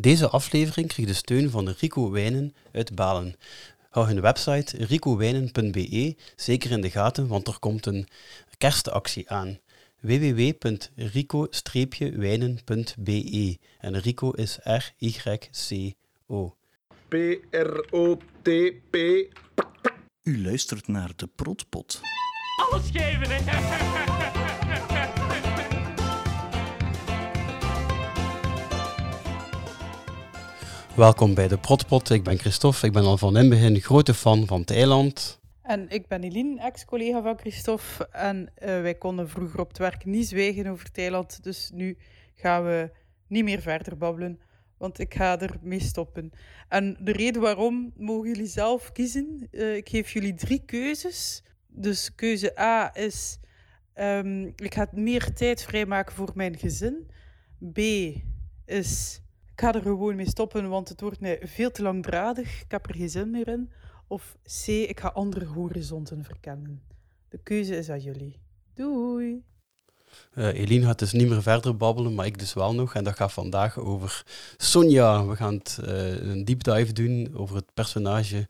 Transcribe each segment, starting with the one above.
Deze aflevering kreeg de steun van Rico Wijnen uit Balen. Hou hun website ricowijnen.be zeker in de gaten, want er komt een kerstactie aan. www.rico-wijnen.be En Rico is R-Y-C-O. P-R-O-T-P. U luistert naar de Protpot. Alles geven, hè? Welkom bij de Protpot. Ik ben Christophe. Ik ben al van in begin grote fan van het eiland. En ik ben Eline, ex-collega van Christophe. En eh, wij konden vroeger op het werk niet zwijgen over Thailand. Dus nu gaan we niet meer verder babbelen. Want ik ga ermee stoppen. En de reden waarom mogen jullie zelf kiezen. Eh, ik geef jullie drie keuzes. Dus keuze A is... ehm, ik ga meer tijd vrijmaken voor mijn gezin. B is... Ik ga er gewoon mee stoppen, want het wordt mij veel te langdradig. Ik heb er geen zin meer in. Of C, ik ga andere horizonten verkennen. De keuze is aan jullie. Doei! Eh Eline gaat dus niet meer verder babbelen, maar ik dus wel nog. En dat gaat vandaag over Sonja. We gaan het, eh, een deep dive doen over het personage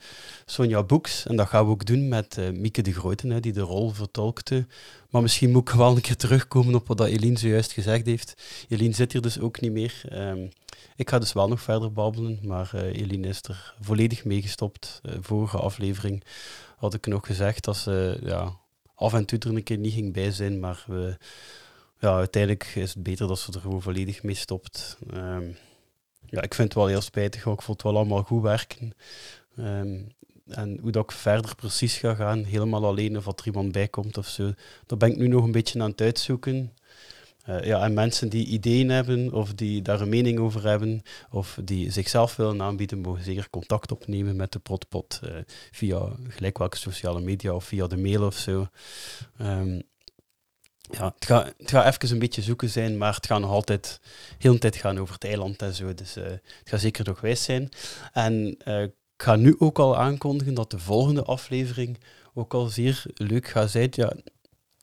Sonja Boeks. En dat gaan we ook doen met eh, Mieke de Grote, hè, die de rol vertolkte. Maar misschien moet ik wel een keer terugkomen op wat Eline zojuist gezegd heeft. Eline zit hier dus ook niet meer. Ehm, ik ga dus wel nog verder babbelen, maar Eline is er volledig mee gestopt. Vorige aflevering had ik nog gezegd dat ze ja, af en toe er een keer niet ging bij zijn, maar we, ja, uiteindelijk is het beter dat ze er gewoon volledig mee stopt. Ehm, ja, ik vind het wel heel spijtig, want ik vond het wel allemaal goed werken. Ehm, en hoe dat ik verder precies ga gaan, helemaal alleen of dat er iemand bij komt of zo, dat ben ik nu nog een beetje aan het uitzoeken. Eh, ja, en mensen die ideeën hebben of die daar een mening over hebben of die zichzelf willen aanbieden, mogen zeker contact opnemen met de Protpot eh, via gelijk welke sociale media of via de mail of zo. Ehm, ja, het gaat, het gaat even een beetje zoeken zijn, maar het gaat nog altijd heel de tijd gaan over het eiland en zo. Dus eh, het gaat zeker nog wijs zijn. En ik ga nu ook al aankondigen dat de volgende aflevering ook al zeer leuk gaat zijn. Ja,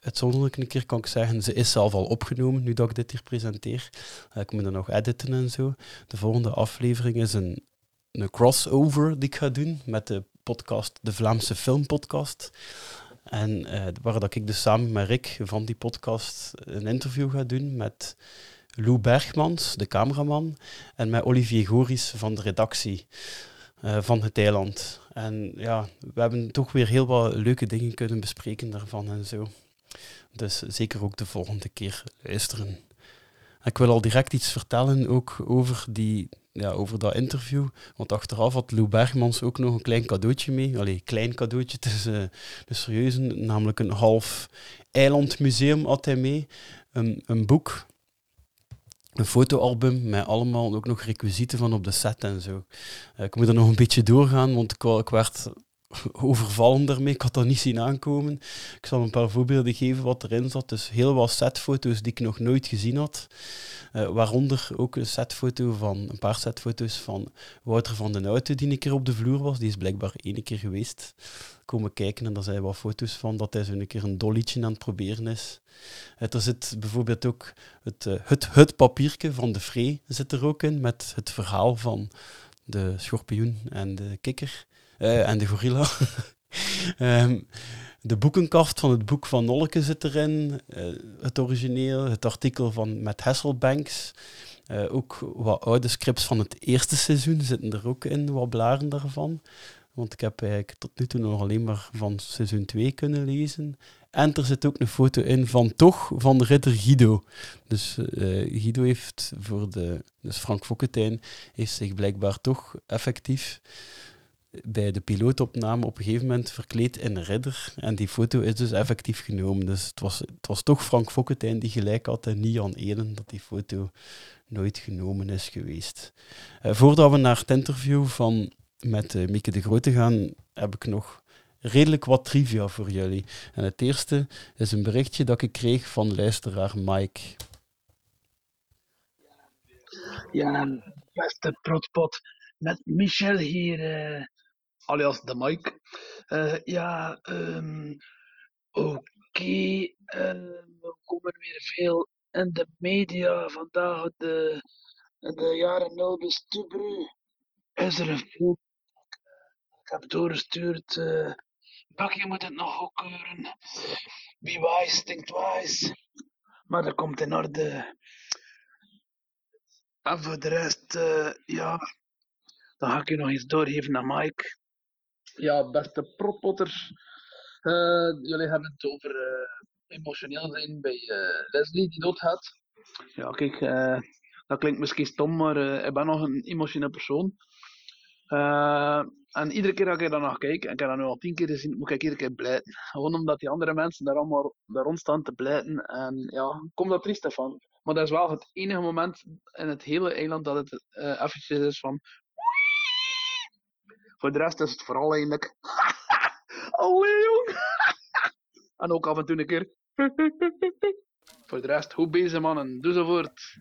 uitzonderlijk een keer kan ik zeggen, ze is zelf al opgenomen, nu dat ik dit hier presenteer. Eh, ik moet er nog editen en zo. De volgende aflevering is een, een crossover die ik ga doen met de podcast, de Vlaamse Filmpodcast. En eh, waar dat ik dus samen met Rick van die podcast een interview ga doen met Lou Bergmans, de cameraman, en met Olivier Goris van de redactie eh, van het eiland. En ja, we hebben toch weer heel wat leuke dingen kunnen bespreken daarvan en zo. Dus zeker ook de volgende keer luisteren. En ik wil al direct iets vertellen ook over, die, ja, over dat interview. Want achteraf had Lou Bergmans ook nog een klein cadeautje mee. Allee, klein cadeautje, is eh, een serieuze, namelijk een half eilandmuseum had hij mee. Een, boek, een fotoalbum met allemaal ook nog requisieten van op de set en zo. Eh, ik moet er nog een beetje doorgaan, want ik, wa- ik werd overvallen daarmee. Ik had dat niet zien aankomen. Ik zal een paar voorbeelden geven wat erin zat. Dus heel wat setfoto's die ik nog nooit gezien had. Eh, waaronder ook een setfoto van, een paar setfoto's van Wouter van den Auto die een keer op de vloer was. Die is blijkbaar één keer geweest. Komen kijken en daar zijn wat foto's van dat hij zo een keer een dollietje aan het proberen is. Eh, er zit bijvoorbeeld ook het, eh, het, het papiertje van de Free zit er ook in, met het verhaal van de schorpioen en de kikker. Eh, en de gorilla. Ehm, de boekenkaft van het boek van Nolke zit erin. eh, het origineel, het artikel van met Hasselbanks. Eh, ook wat oude scripts van het eerste seizoen zitten er ook in, wat blaren daarvan. Want ik heb eigenlijk tot nu toe nog alleen maar van seizoen 2 kunnen lezen. En er zit ook een foto in van toch van de ridder Guido. Dus Guido heeft voor de... Dus Frank Fokkentijn heeft zich blijkbaar toch effectief bij de pilootopname op een gegeven moment verkleed in een ridder. En die foto is dus effectief genomen. Dus het was, het was toch Frank Fokkentijn die gelijk had en niet Jan Eden dat die foto nooit genomen is geweest. Eh, voordat we naar het interview van, met eh, Mieke de Grote gaan, heb ik nog redelijk wat trivia voor jullie. En het eerste is een berichtje dat ik kreeg van luisteraar Mike. Ja, beste protpot. Met Michel hier, eh, alias de Mike. Eh, ja, ehm, oké. eh, we komen weer veel in de media vandaag. De de jaren nul bestubru. Is er een film? Ik heb doorgestuurd. Uh, moet het nog goedkeuren. Wie wijs, denkt wijs. Maar dat komt in orde. En voor de rest, uh, ja, dan ga ik je nog iets doorgeven naar Mike. Ja, beste protpotters. Uh, jullie hebben het over uh, emotioneel zijn bij Leslie die doodgaat. Ja, kijk, dat klinkt misschien stom, maar ik ben nog een emotioneel persoon. en iedere keer dat ik daar naar kijk, en ik heb dat nu al tien keer gezien, moet ik iedere keer blijten. Gewoon omdat die andere mensen daar allemaal daar rond staan te blijten. En ja, kom daar triest van. Maar dat is wel het enige moment in het hele eiland dat het uh, eventjes is van... Voor de rest is het vooral eigenlijk... Allee, jong! en ook af en toe een keer... Voor de rest, hoe bezig mannen, doe zo voort.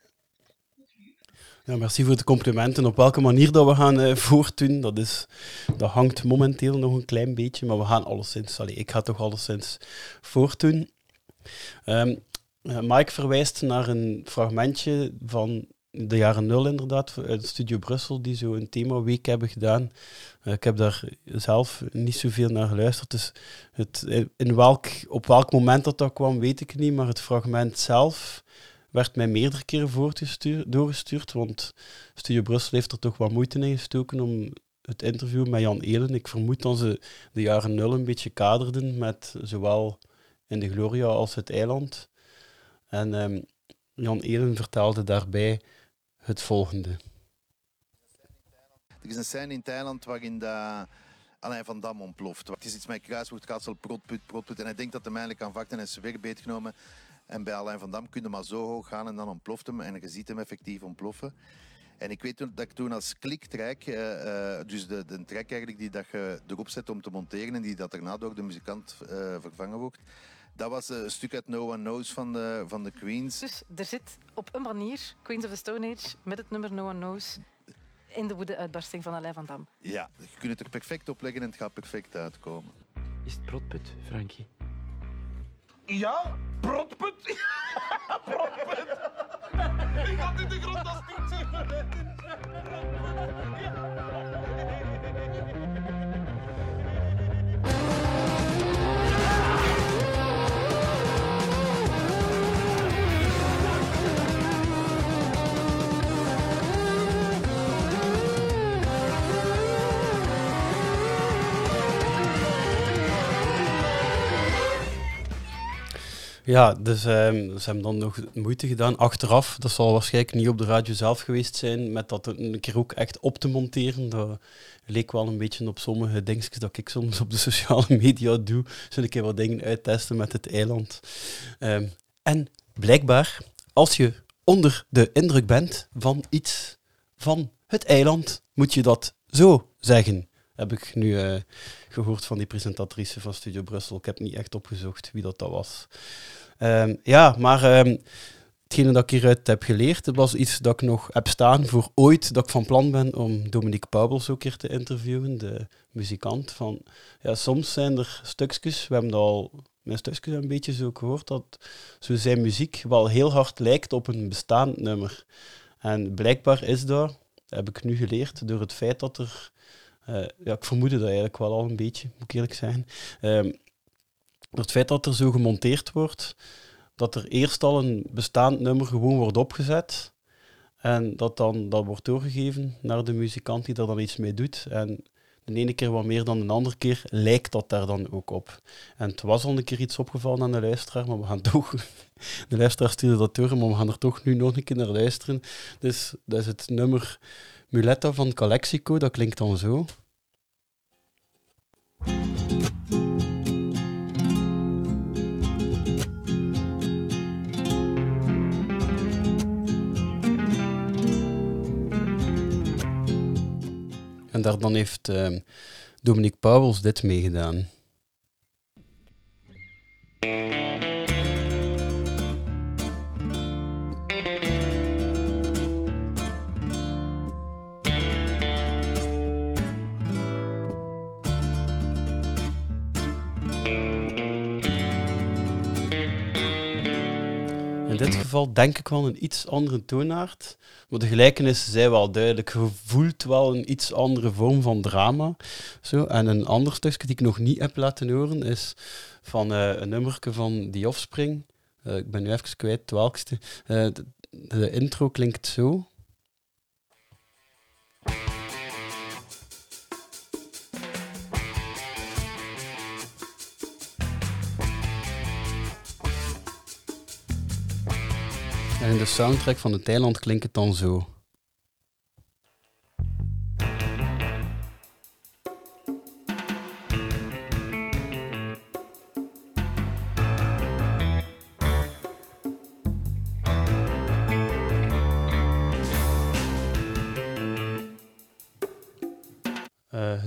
Ja, merci voor de complimenten. Op welke manier dat we gaan uh, voortdoen, dat, is, dat hangt momenteel nog een klein beetje, maar we gaan alleszins, allee, ik ga toch alleszins voortdoen. Um, Mike verwijst naar een fragmentje van de jaren nul inderdaad, uit Studio Brussel, die zo een themaweek hebben gedaan. Uh, ik heb daar zelf niet zoveel naar geluisterd, dus het, in welk, op welk moment dat dat kwam, weet ik niet, maar het fragment zelf werd mij meerdere keren doorgestuurd, want Studio Brussel heeft er toch wat moeite in gestoken om het interview met Jan Elen. Ik vermoed dat ze de jaren nul een beetje kaderden met zowel in de Gloria als het eiland. En um, Jan Elen vertelde daarbij het volgende. Er is een scène in Thailand waarin de Alain van Dam ontploft. Het is iets met kruiswoordkaatsel, protput, protput. En hij denkt dat hij eigenlijk aan en is weer beetgenomen. En bij Alain van Dam kun je maar zo hoog gaan en dan ontploft hem. En je ziet hem effectief ontploffen. En ik weet dat ik toen als kliktrek, uh, dus de, de track eigenlijk die dat je erop zet om te monteren en die dat daarna door de muzikant uh, vervangen wordt, dat was een stuk uit No One Knows van de, van de Queens. Dus er zit op een manier Queens of the Stone Age met het nummer No One Knows in de woede-uitbarsting van Alain van Dam. Ja, je kunt het er perfect op leggen en het gaat perfect uitkomen. Is het protput, Frankie? Ja, protput. protput. Ik had in de grond als toetsen. Ja, dus um, ze hebben dan nog moeite gedaan. Achteraf, dat zal waarschijnlijk niet op de radio zelf geweest zijn, met dat een keer ook echt op te monteren. Dat leek wel een beetje op sommige dingetjes dat ik soms op de sociale media doe. Zullen een keer wat dingen uittesten met het eiland. Um, en blijkbaar, als je onder de indruk bent van iets van het eiland, moet je dat zo zeggen heb ik nu uh, gehoord van die presentatrice van Studio Brussel. Ik heb niet echt opgezocht wie dat, dat was. Um, ja, maar um, hetgene dat ik hieruit heb geleerd, dat was iets dat ik nog heb staan voor ooit dat ik van plan ben om Dominique Paubels ook keer te interviewen, de muzikant. Van, ja, soms zijn er stukjes, we hebben dat al mijn stukjes een beetje zo gehoord, dat zo zijn muziek wel heel hard lijkt op een bestaand nummer. En blijkbaar is dat, heb ik nu geleerd, door het feit dat er ja, ik vermoedde dat eigenlijk wel al een beetje, moet ik eerlijk zijn. Door het feit dat er zo gemonteerd wordt, dat er eerst al een bestaand nummer gewoon wordt opgezet. En dat dan dat wordt doorgegeven naar de muzikant die daar dan iets mee doet. En de ene keer wat meer dan de andere keer lijkt dat daar dan ook op. En het was al een keer iets opgevallen aan de luisteraar, maar we gaan toch... De luisteraar stuurde dat door, maar we gaan er toch nu nog een keer naar luisteren. Dus dat is het nummer Muletta van Calexico, dat klinkt dan zo. En daar dan heeft uh, Dominique Pauwels dit meegedaan. In dit geval denk ik wel een iets andere toonaard. Maar de gelijkenissen zijn wel duidelijk. Je voelt wel een iets andere vorm van drama. Zo. En een ander stukje die ik nog niet heb laten horen is van eh, een nummerke van The Offspring. Eh, ik ben nu even kwijt, het welkste. Eh, de, de intro klinkt zo. En de soundtrack van de Thailand klinkt het dan zo.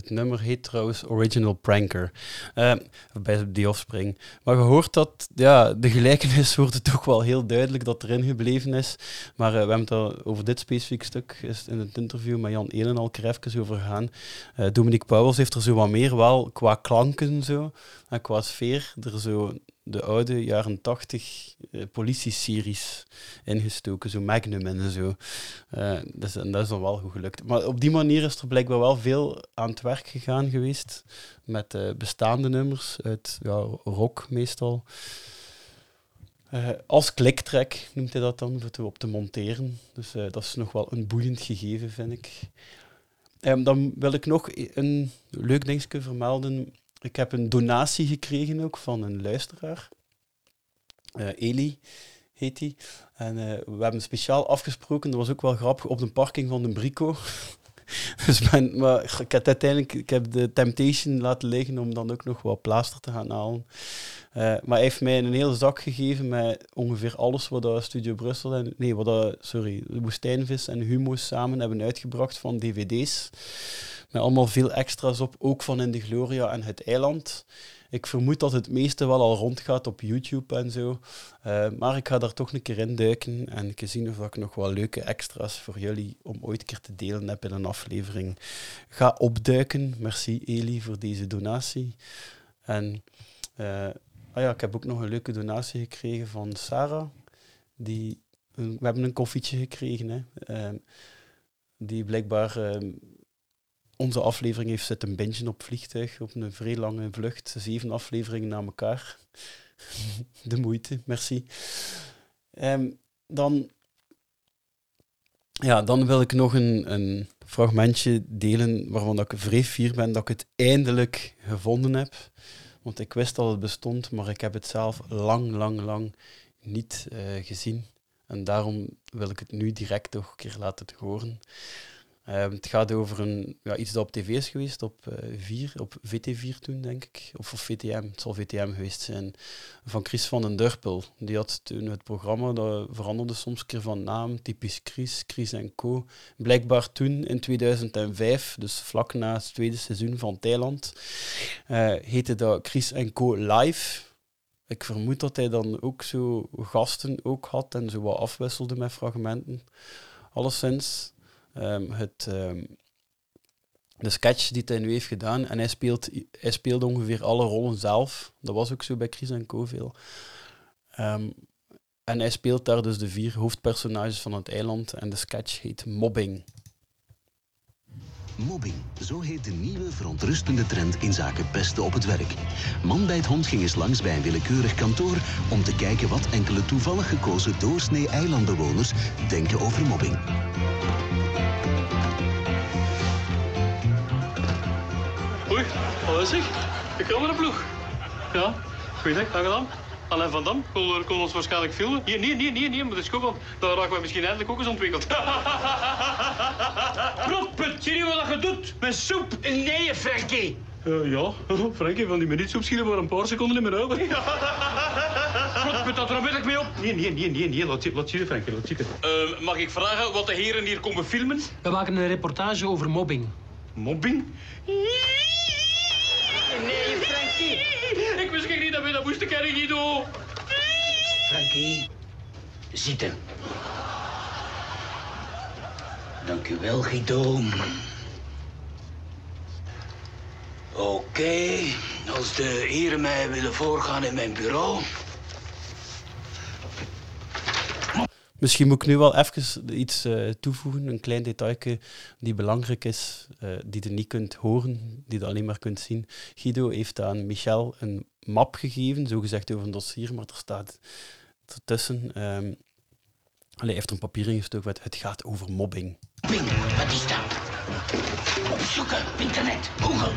Nummer heet trouwens Original Pranker. Uh, bij The Offspring. Maar je hoort dat ja, de gelijkenis wordt het toch wel heel duidelijk dat erin gebleven is. Maar uh, we hebben het al over dit specifiek stuk is in het interview met Jan Enen al even over gegaan. Dominique Pauwels heeft er zo wat meer wel qua klanken zo, en qua sfeer er zo de oude jaren tachtig uh, politie-series ingestoken, zo Magnum en zo. Uh, dus, en dat is dan wel goed gelukt. Maar op die manier is er blijkbaar wel veel aan het werk gegaan geweest met uh, bestaande nummers uit ja, rock meestal. als kliktrack noemt hij dat dan, voor op te monteren. Dus dat is nog wel een boeiend gegeven, vind ik. Um, dan wil ik nog een leuk dingetje vermelden ik heb een donatie gekregen ook van een luisteraar. Uh, Eli heet hij. En uh, we hebben speciaal afgesproken, dat was ook wel grappig, op de parking van de Brico. dus ik heb uiteindelijk ik heb de temptation laten liggen om dan ook nog wat plaaster te gaan halen. Uh, maar hij heeft mij een hele zak gegeven met ongeveer alles wat Studio Brussel en nee, wat sorry, Woestijnvis en Humo's samen hebben uitgebracht van dvd's. Met allemaal veel extra's op, ook van In de Gloria en Het Eiland. Ik vermoed dat het meeste wel al rondgaat op YouTube en zo. Uh, maar ik ga daar toch een keer in duiken en ik zien of ik nog wel leuke extra's voor jullie om ooit een keer te delen heb in een aflevering ga opduiken. Merci Eli voor deze donatie. En uh, ah ja, ik heb ook nog een leuke donatie gekregen van Sarah. Die, we hebben een koffietje gekregen. Hè. Uh, die blijkbaar ehm, onze aflevering heeft zitten bingen op vliegtuig op een vrij lange vlucht. Zeven afleveringen na elkaar. De moeite, merci. Um, dan, ja, dan wil ik nog een, een fragmentje delen waarvan ik vrij fier ben dat ik het eindelijk gevonden heb. Want ik wist dat het bestond, maar ik heb het zelf lang, lang, lang niet uh, gezien. En daarom wil ik het nu direct toch een keer laten horen. Um, het gaat over een, ja, iets dat op tv is geweest, op, vier, op VT4 toen, denk ik. Of, of VTM, het zal VTM geweest zijn. Van Chris van den Durpel. Die had toen het programma, dat veranderde soms een keer van naam. Typisch Chris, Chris en Co. Blijkbaar toen, in 2005, dus vlak na het tweede seizoen van Thailand, uh, heette dat Chris en Co Live. Ik vermoed dat hij dan ook zo gasten ook had en zo wat afwisselde met fragmenten. Alleszins um, het, um, de sketch die hij nu heeft gedaan. En hij, speelt, hij speelde ongeveer alle rollen zelf. Dat was ook zo bij Chris en Co. veel. Um, en hij speelt daar dus de vier hoofdpersonages van het eiland. En de sketch heet Mobbing. Mobbing, zo heet de nieuwe verontrustende trend in zaken pesten op het werk. Man bij het hond ging eens langs bij een willekeurig kantoor om te kijken wat enkele toevallig gekozen doorsnee eilandbewoners denken over mobbing. Kan met een ploeg. Ja, goeiedag, dag gedaan. Alain van Dam kon, kon ons waarschijnlijk filmen. Hier, nee, nee, nee, nee, maar dat is goed, want dan raken we misschien eindelijk ook eens ontwikkeld. Rotput, zie je wat je doet? Met soep? Nee, Frankie. Uh, ja, Frankie, van die minuutsoep schielen maar een paar seconden niet meer over. Rotput, dat er ik mee op. Nee, nee, nee, nee, nee. Laat, laat zien, Frankie, laat zien. Uh, mag ik vragen wat de heren hier komen filmen? We maken een reportage over mobbing. Mobbing? Ik wist niet dat we dat moesten kennen, Guido. Frankie, zitten. Dank u wel, Guido. Oké, als de heren mij willen voorgaan in mijn bureau. Misschien moet ik nu wel even iets uh, toevoegen, een klein detailje die belangrijk is, uh, die je niet kunt horen, die je alleen maar kunt zien. Guido heeft aan Michel een map gegeven, zogezegd over een dossier, maar er staat ertussen... Allee, hij heeft een papier ingestoken met het gaat over mobbing. Mobbing, wat is dat? Opzoeken, internet, Google.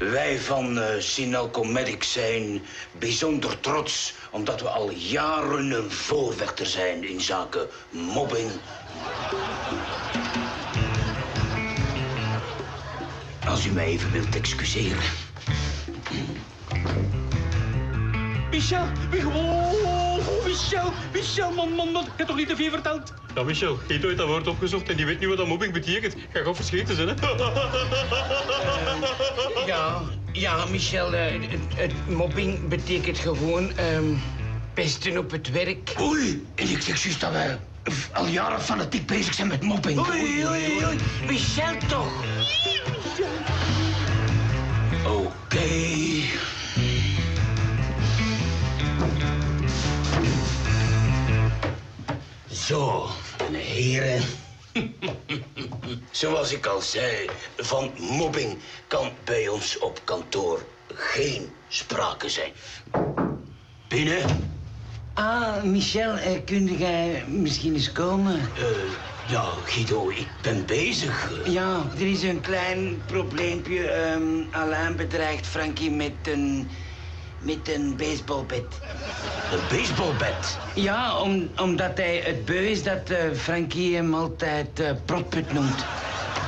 Wij van uh, Sinalco Medics zijn bijzonder trots omdat we al jaren een voorvechter zijn in zaken mobbing. Als u mij even wilt excuseren. Michel, oh, Michel, Michel, man, man, man. Ik heb toch niet te veel verteld? Ja, Michel, Guido heeft dat woord opgezocht en die weet niet wat dat mobbing betekent. Ga gewoon verscheten zijn, hè? Uh, ja, ja, Michel, uh, het, het, mobbing betekent gewoon um, pesten op het werk. Oei, en ik zeg juist dat wij al jaren fanatiek bezig zijn met mobbing. Oei, oei, oei. Michel toch? Oké. Okay. Zo, mijn heren. Zoals ik al zei, van mobbing kan bij ons op kantoor geen sprake zijn. Binnen. Ah, Michel, uh, kun jij misschien eens komen? Uh, ja, Guido, ik ben bezig. Ja, er is een klein probleempje. Um, Alain bedreigt Frankie met een met een baseballbed. Een baseballbed? Ja, om, omdat hij het beu is dat uh, Frankie hem altijd uh, protput noemt.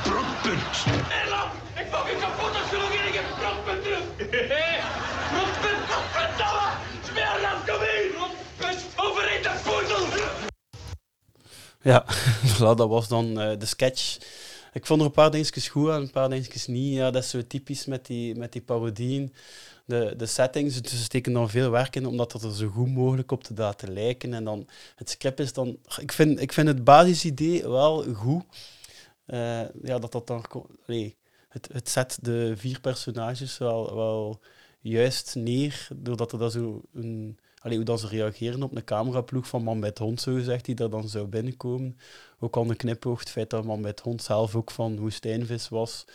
Protput? Ella, ik pak je kapot als je nog een keer protput doet. Protput, godverdamme! Smeerland, kom hier! Protput, overeet de poezel! Ja, voilà, dat was dan uh, de sketch. Ik vond er een paar dingetjes goed en een paar dingetjes niet. Ja, dat is zo typisch met die, met die parodieën de, de settings. Dus ze steken dan veel werk in om dat er zo goed mogelijk op te laten lijken. En dan het script is dan. Ik vind, ik vind het basisidee wel goed. Uh, ja, dat dat dan. Nee, het, het zet de vier personages wel, wel juist neer, doordat er zo een. Hoe dat ze reageren op een cameraploeg van Man met Hond, zo gezegd, die daar dan zou binnenkomen. Ook al een knipoog, het feit dat Man met Hond zelf ook van woestijnvis was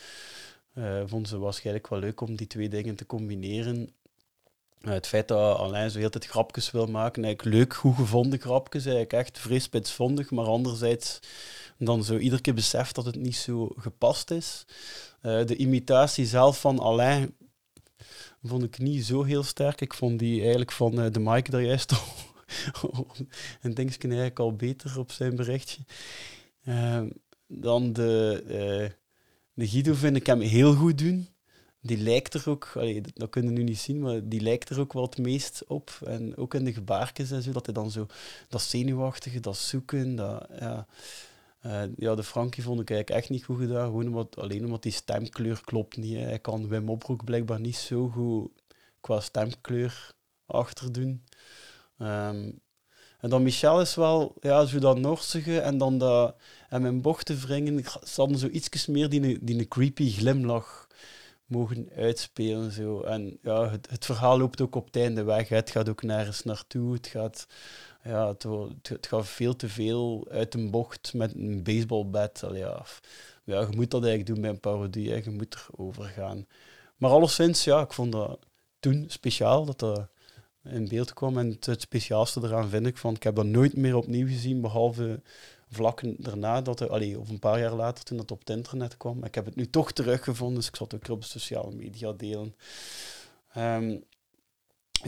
uh, vonden ze waarschijnlijk wel leuk om die twee dingen te combineren. Uh, het feit dat Alain zo heel tijd grapjes wil maken, eigenlijk leuk, goed gevonden grapjes, eigenlijk echt vreespitsvondig, maar anderzijds dan zo iedere keer beseft dat het niet zo gepast is. Uh, de imitatie zelf van Alain vond ik niet zo heel sterk. Ik vond die eigenlijk van de Mike daar juist al een dingetje eigenlijk al beter op zijn berichtje. dan de de Guido vind ik hem heel goed doen. Die lijkt er ook, dat kunnen we nu niet zien, maar die lijkt er ook wel het meest op. En ook in de gebaartjes en zo, dat hij dan zo, dat zenuwachtige, dat zoeken, dat, ja. Uh, ja, de Frankie vond ik eigenlijk echt niet goed gedaan. Alleen omdat die stemkleur klopt niet. Hij kan Wim Oproek blijkbaar niet zo goed qua stemkleur achterdoen. Um, en dan Michel is wel, ja, zo dat Norsige en dan dat, en mijn bochten wringen, hadden zo iets meer die, die een creepy glimlach mogen uitspelen. Zo. En ja, het, verhaal loopt ook op het einde weg. Het gaat ook nergens naartoe. Het gaat, ja, het, het, gaat veel te veel uit een bocht met een baseballbat. ja. ja, je moet dat eigenlijk doen bij een parodie. Je moet erover gaan. Maar alleszins, ja, ik vond dat toen speciaal dat dat in beeld kwam. En het, speciaalste eraan vind ik van, ik heb dat nooit meer opnieuw gezien, behalve vlakken daarna, dat er, allee, of een paar jaar later toen dat op het internet kwam. Ik heb het nu toch teruggevonden, dus ik zal het ook op sociale media delen. Um,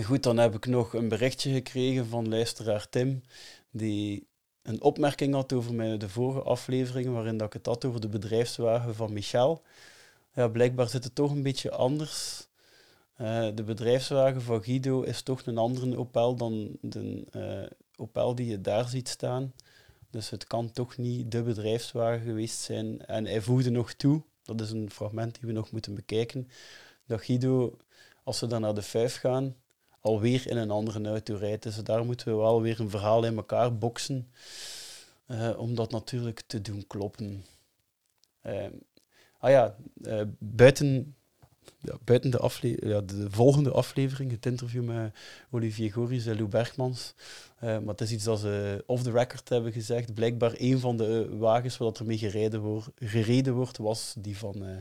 goed, dan heb ik nog een berichtje gekregen van luisteraar Tim, die een opmerking had over mijn, de vorige aflevering, waarin dat ik het had over de bedrijfswagen van Michel. Ja, blijkbaar zit het toch een beetje anders. Uh, de bedrijfswagen van Guido is toch een andere Opel dan de uh, Opel die je daar ziet staan. Dus het kan toch niet de bedrijfswagen geweest zijn. En hij voegde nog toe, dat is een fragment die we nog moeten bekijken, dat Guido, als ze dan naar de vijf gaan, alweer in een andere auto rijdt. Dus daar moeten we wel weer een verhaal in elkaar boksen, uh, om dat natuurlijk te doen kloppen. Ah ja, buiten ja, buiten de, ja, de volgende aflevering, het interview met Olivier Goris en Lou Bergmans. Uh, maar het is iets dat ze off the record hebben gezegd. Blijkbaar een van de wagens waar er mee gereden, wordt, gereden wordt, was die van uh,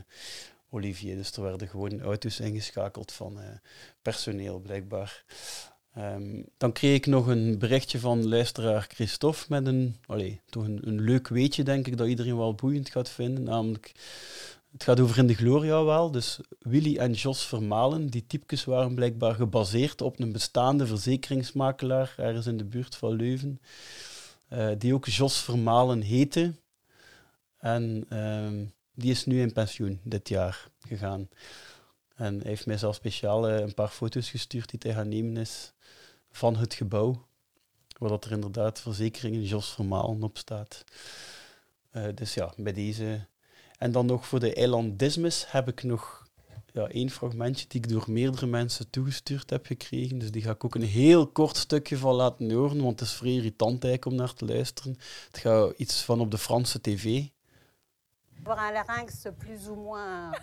Olivier. Dus er werden gewoon auto's ingeschakeld van uh, personeel, blijkbaar. Um, dan kreeg ik nog een berichtje van luisteraar Christophe met een, allez, toch een leuk weetje, denk ik, dat iedereen wel boeiend gaat vinden. Namelijk het gaat over In de Gloria wel. Dus Willy en Jos Vermalen, die typjes waren blijkbaar gebaseerd op een bestaande verzekeringsmakelaar ergens in de buurt van Leuven. Uh, die ook Jos Vermalen heette. En uh, die is nu in pensioen dit jaar gegaan. En hij heeft mij zelf speciaal uh, een paar foto's gestuurd die hij gaan nemen is van het gebouw. Waar dat er inderdaad verzekeringen Jos Vermalen op staat. Uh, dus ja, bij deze en dan nog voor de eilandismus heb ik nog ja, één fragmentje die ik door meerdere mensen toegestuurd heb gekregen. Dus die ga ik ook een heel kort stukje van laten horen, want het is vrij irritant eigenlijk om naar te luisteren. Het gaat iets van op de Franse tv. Avoir un larynx plus ou moins.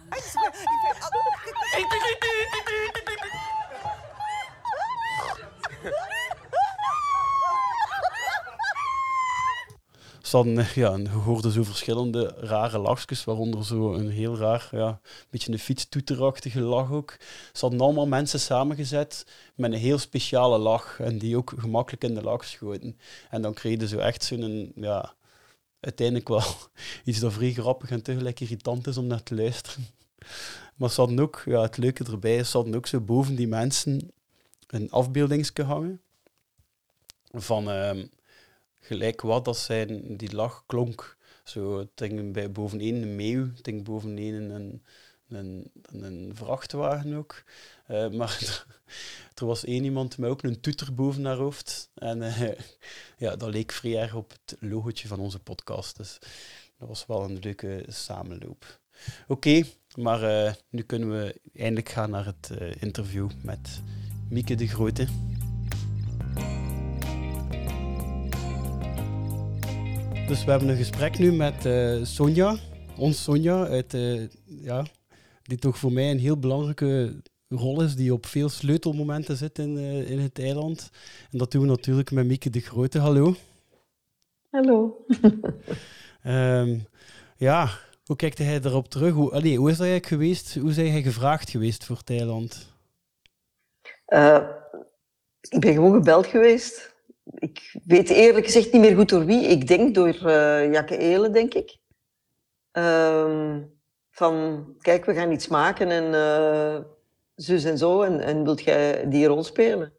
Ze hadden, ja, je hoorde zo verschillende rare lachjes, waaronder zo een heel raar, ja, beetje een fietstoeterachtige lach ook. Ze hadden allemaal mensen samengezet met een heel speciale lach en die ook gemakkelijk in de lach schoten. En dan kreeg je zo echt zo'n, ja, uiteindelijk wel iets dat vrij grappig en tegelijk irritant is om naar te luisteren. Maar ze hadden ook, ja, het leuke erbij is, ze hadden ook zo boven die mensen een afbeeldingsje hangen van... Uh, gelijk wat dat zijn, die lach klonk. Zo, denk bij bovenin een meeuw, denk bovenin een, een, een, vrachtwagen ook. Uh, maar er, was één iemand met ook een toeter boven haar hoofd. En uh, ja, dat leek vrij erg op het logotje van onze podcast. Dus dat was wel een leuke samenloop. Oké, maar uh, nu kunnen we eindelijk gaan naar het interview met Mieke de Grote. Dus we hebben een gesprek nu met uh, Sonja, ons Sonja, uit, uh, ja, die toch voor mij een heel belangrijke rol is, die op veel sleutelmomenten zit in, uh, in het eiland. En dat doen we natuurlijk met Mieke de Grote. Hallo. Hallo. um, ja, hoe kijkt hij erop terug? Hoe, allee, hoe is dat eigenlijk geweest? Hoe zijn hij gevraagd geweest voor het eiland? ik ben gewoon gebeld geweest ik weet eerlijk gezegd niet meer goed door wie. Ik denk door uh, Jakke Eelen, denk ik. Uh, van, kijk, we gaan iets maken en uh, zus en zo. En, en wilt jij die rol spelen?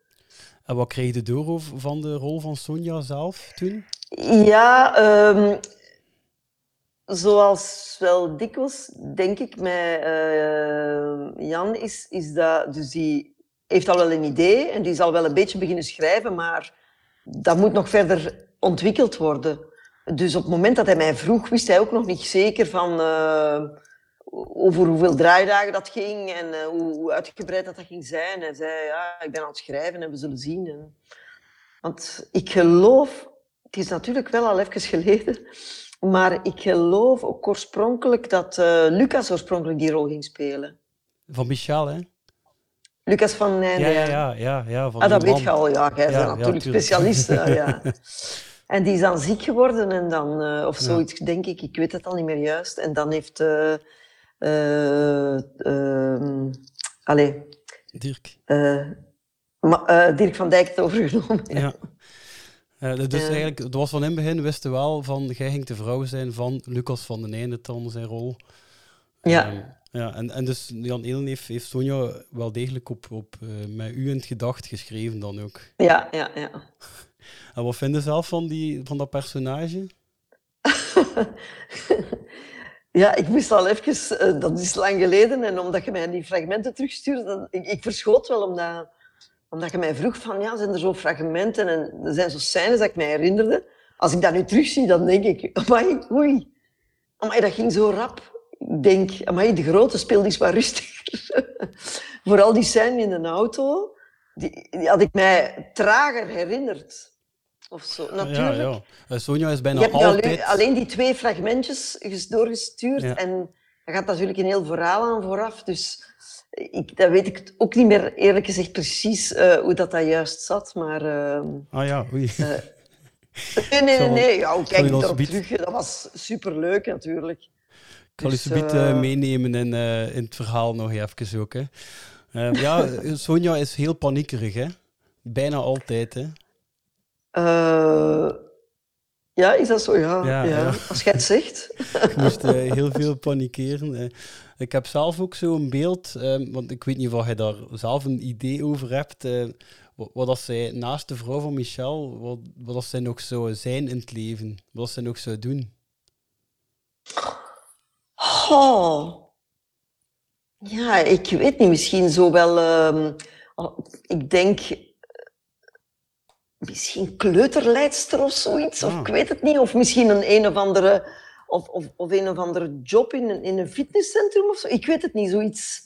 En wat kreeg je door van de rol van Sonja zelf toen? Ja, um, zoals wel dikwijls, denk ik, met uh, Jan, is, is dat... Dus die heeft al wel een idee en die zal wel een beetje beginnen schrijven, maar dat moet nog verder ontwikkeld worden. Dus op het moment dat hij mij vroeg, wist hij ook nog niet zeker van uh, over hoeveel draaidagen dat ging en uh, hoe, hoe, uitgebreid dat, dat ging zijn. Hij zei, ja, ik ben aan het schrijven en we zullen zien. En... Want ik geloof, het is natuurlijk wel al even geleden, maar ik geloof ook oorspronkelijk dat uh, Lucas oorspronkelijk die rol ging spelen. Van Michel, hè? Lucas van Nijnen. Ja, ja, ja. ja, ja van ah, dat weet je al. Ja, jij ja, bent natuurlijk specialist. ja. En die is dan ziek geworden en dan, uh, of zoiets, denk ik. Ik weet het al niet meer juist. En dan heeft... Uh, uh, allez. Dirk. Ma, Dirk van Dijk het overgenomen. Ja. dus eigenlijk, het was van in het begin, wisten wel van, jij ging de vrouw zijn van Lucas van den Einde, dan zijn rol. Ja. Um, ja, en, en dus Jan Elen heeft, heeft Sonja wel degelijk op, op, uh, met u in het gedacht geschreven dan ook. Ja, ja, ja. En wat vind je zelf van, die, van dat personage? ja, ik moest al even... Uh, dat is lang geleden. En omdat je mij die fragmenten terugstuurde, dan, ik, ik verschoot wel omdat, omdat je mij vroeg van... Ja, zijn er zo fragmenten en er zijn zo scènes dat ik mij herinnerde. Als ik dat nu terugzie, dan denk ik... Amai, oei. Amai, dat ging zo rap denk, amai, de grote speelde is wat rustiger. Vooral die scène in de auto, die, die, had ik mij trager herinnerd. Of zo, natuurlijk. Ja, ja. Eh, Sonja is bijna altijd... alleen die twee fragmentjes doorgestuurd. Ja. En daar gaat natuurlijk een heel verhaal aan vooraf. Dus ik, dat weet ik ook niet meer eerlijk gezegd precies eh, hoe dat, dat juist zat. Maar, ehm, Ah ja, oei. eh, nee, nee, nee. nee. Ja, kijk je ik terug? Dat was superleuk natuurlijk. Ik zal Dus, subiet eh, eh, meenemen in, eh, in het verhaal nog even ook. Hè. Ehm, ja, Sonja is heel paniekerig, hè? Bijna altijd, hè? eh, ja, is dat zo? Ja, Ja, als jij het zegt. Ik moest eh, heel veel panikeren. eh. ik heb zelf ook zo'n beeld, ehm, want ik weet niet of je daar zelf een idee over hebt. eh, wat, wat als zij naast de vrouw van Michel, wat, wat als zij nog zou zijn in het leven? Wat als zij nog zou doen? Oh. Ja, ik weet niet. Misschien zo wel... oh, ik denk... Misschien kleuterleidster of zoiets. Of Ah. ik weet het niet. Of misschien een een of andere... Of, of, of een of andere job in een, in een fitnesscentrum of zo. Ik weet het niet. Zoiets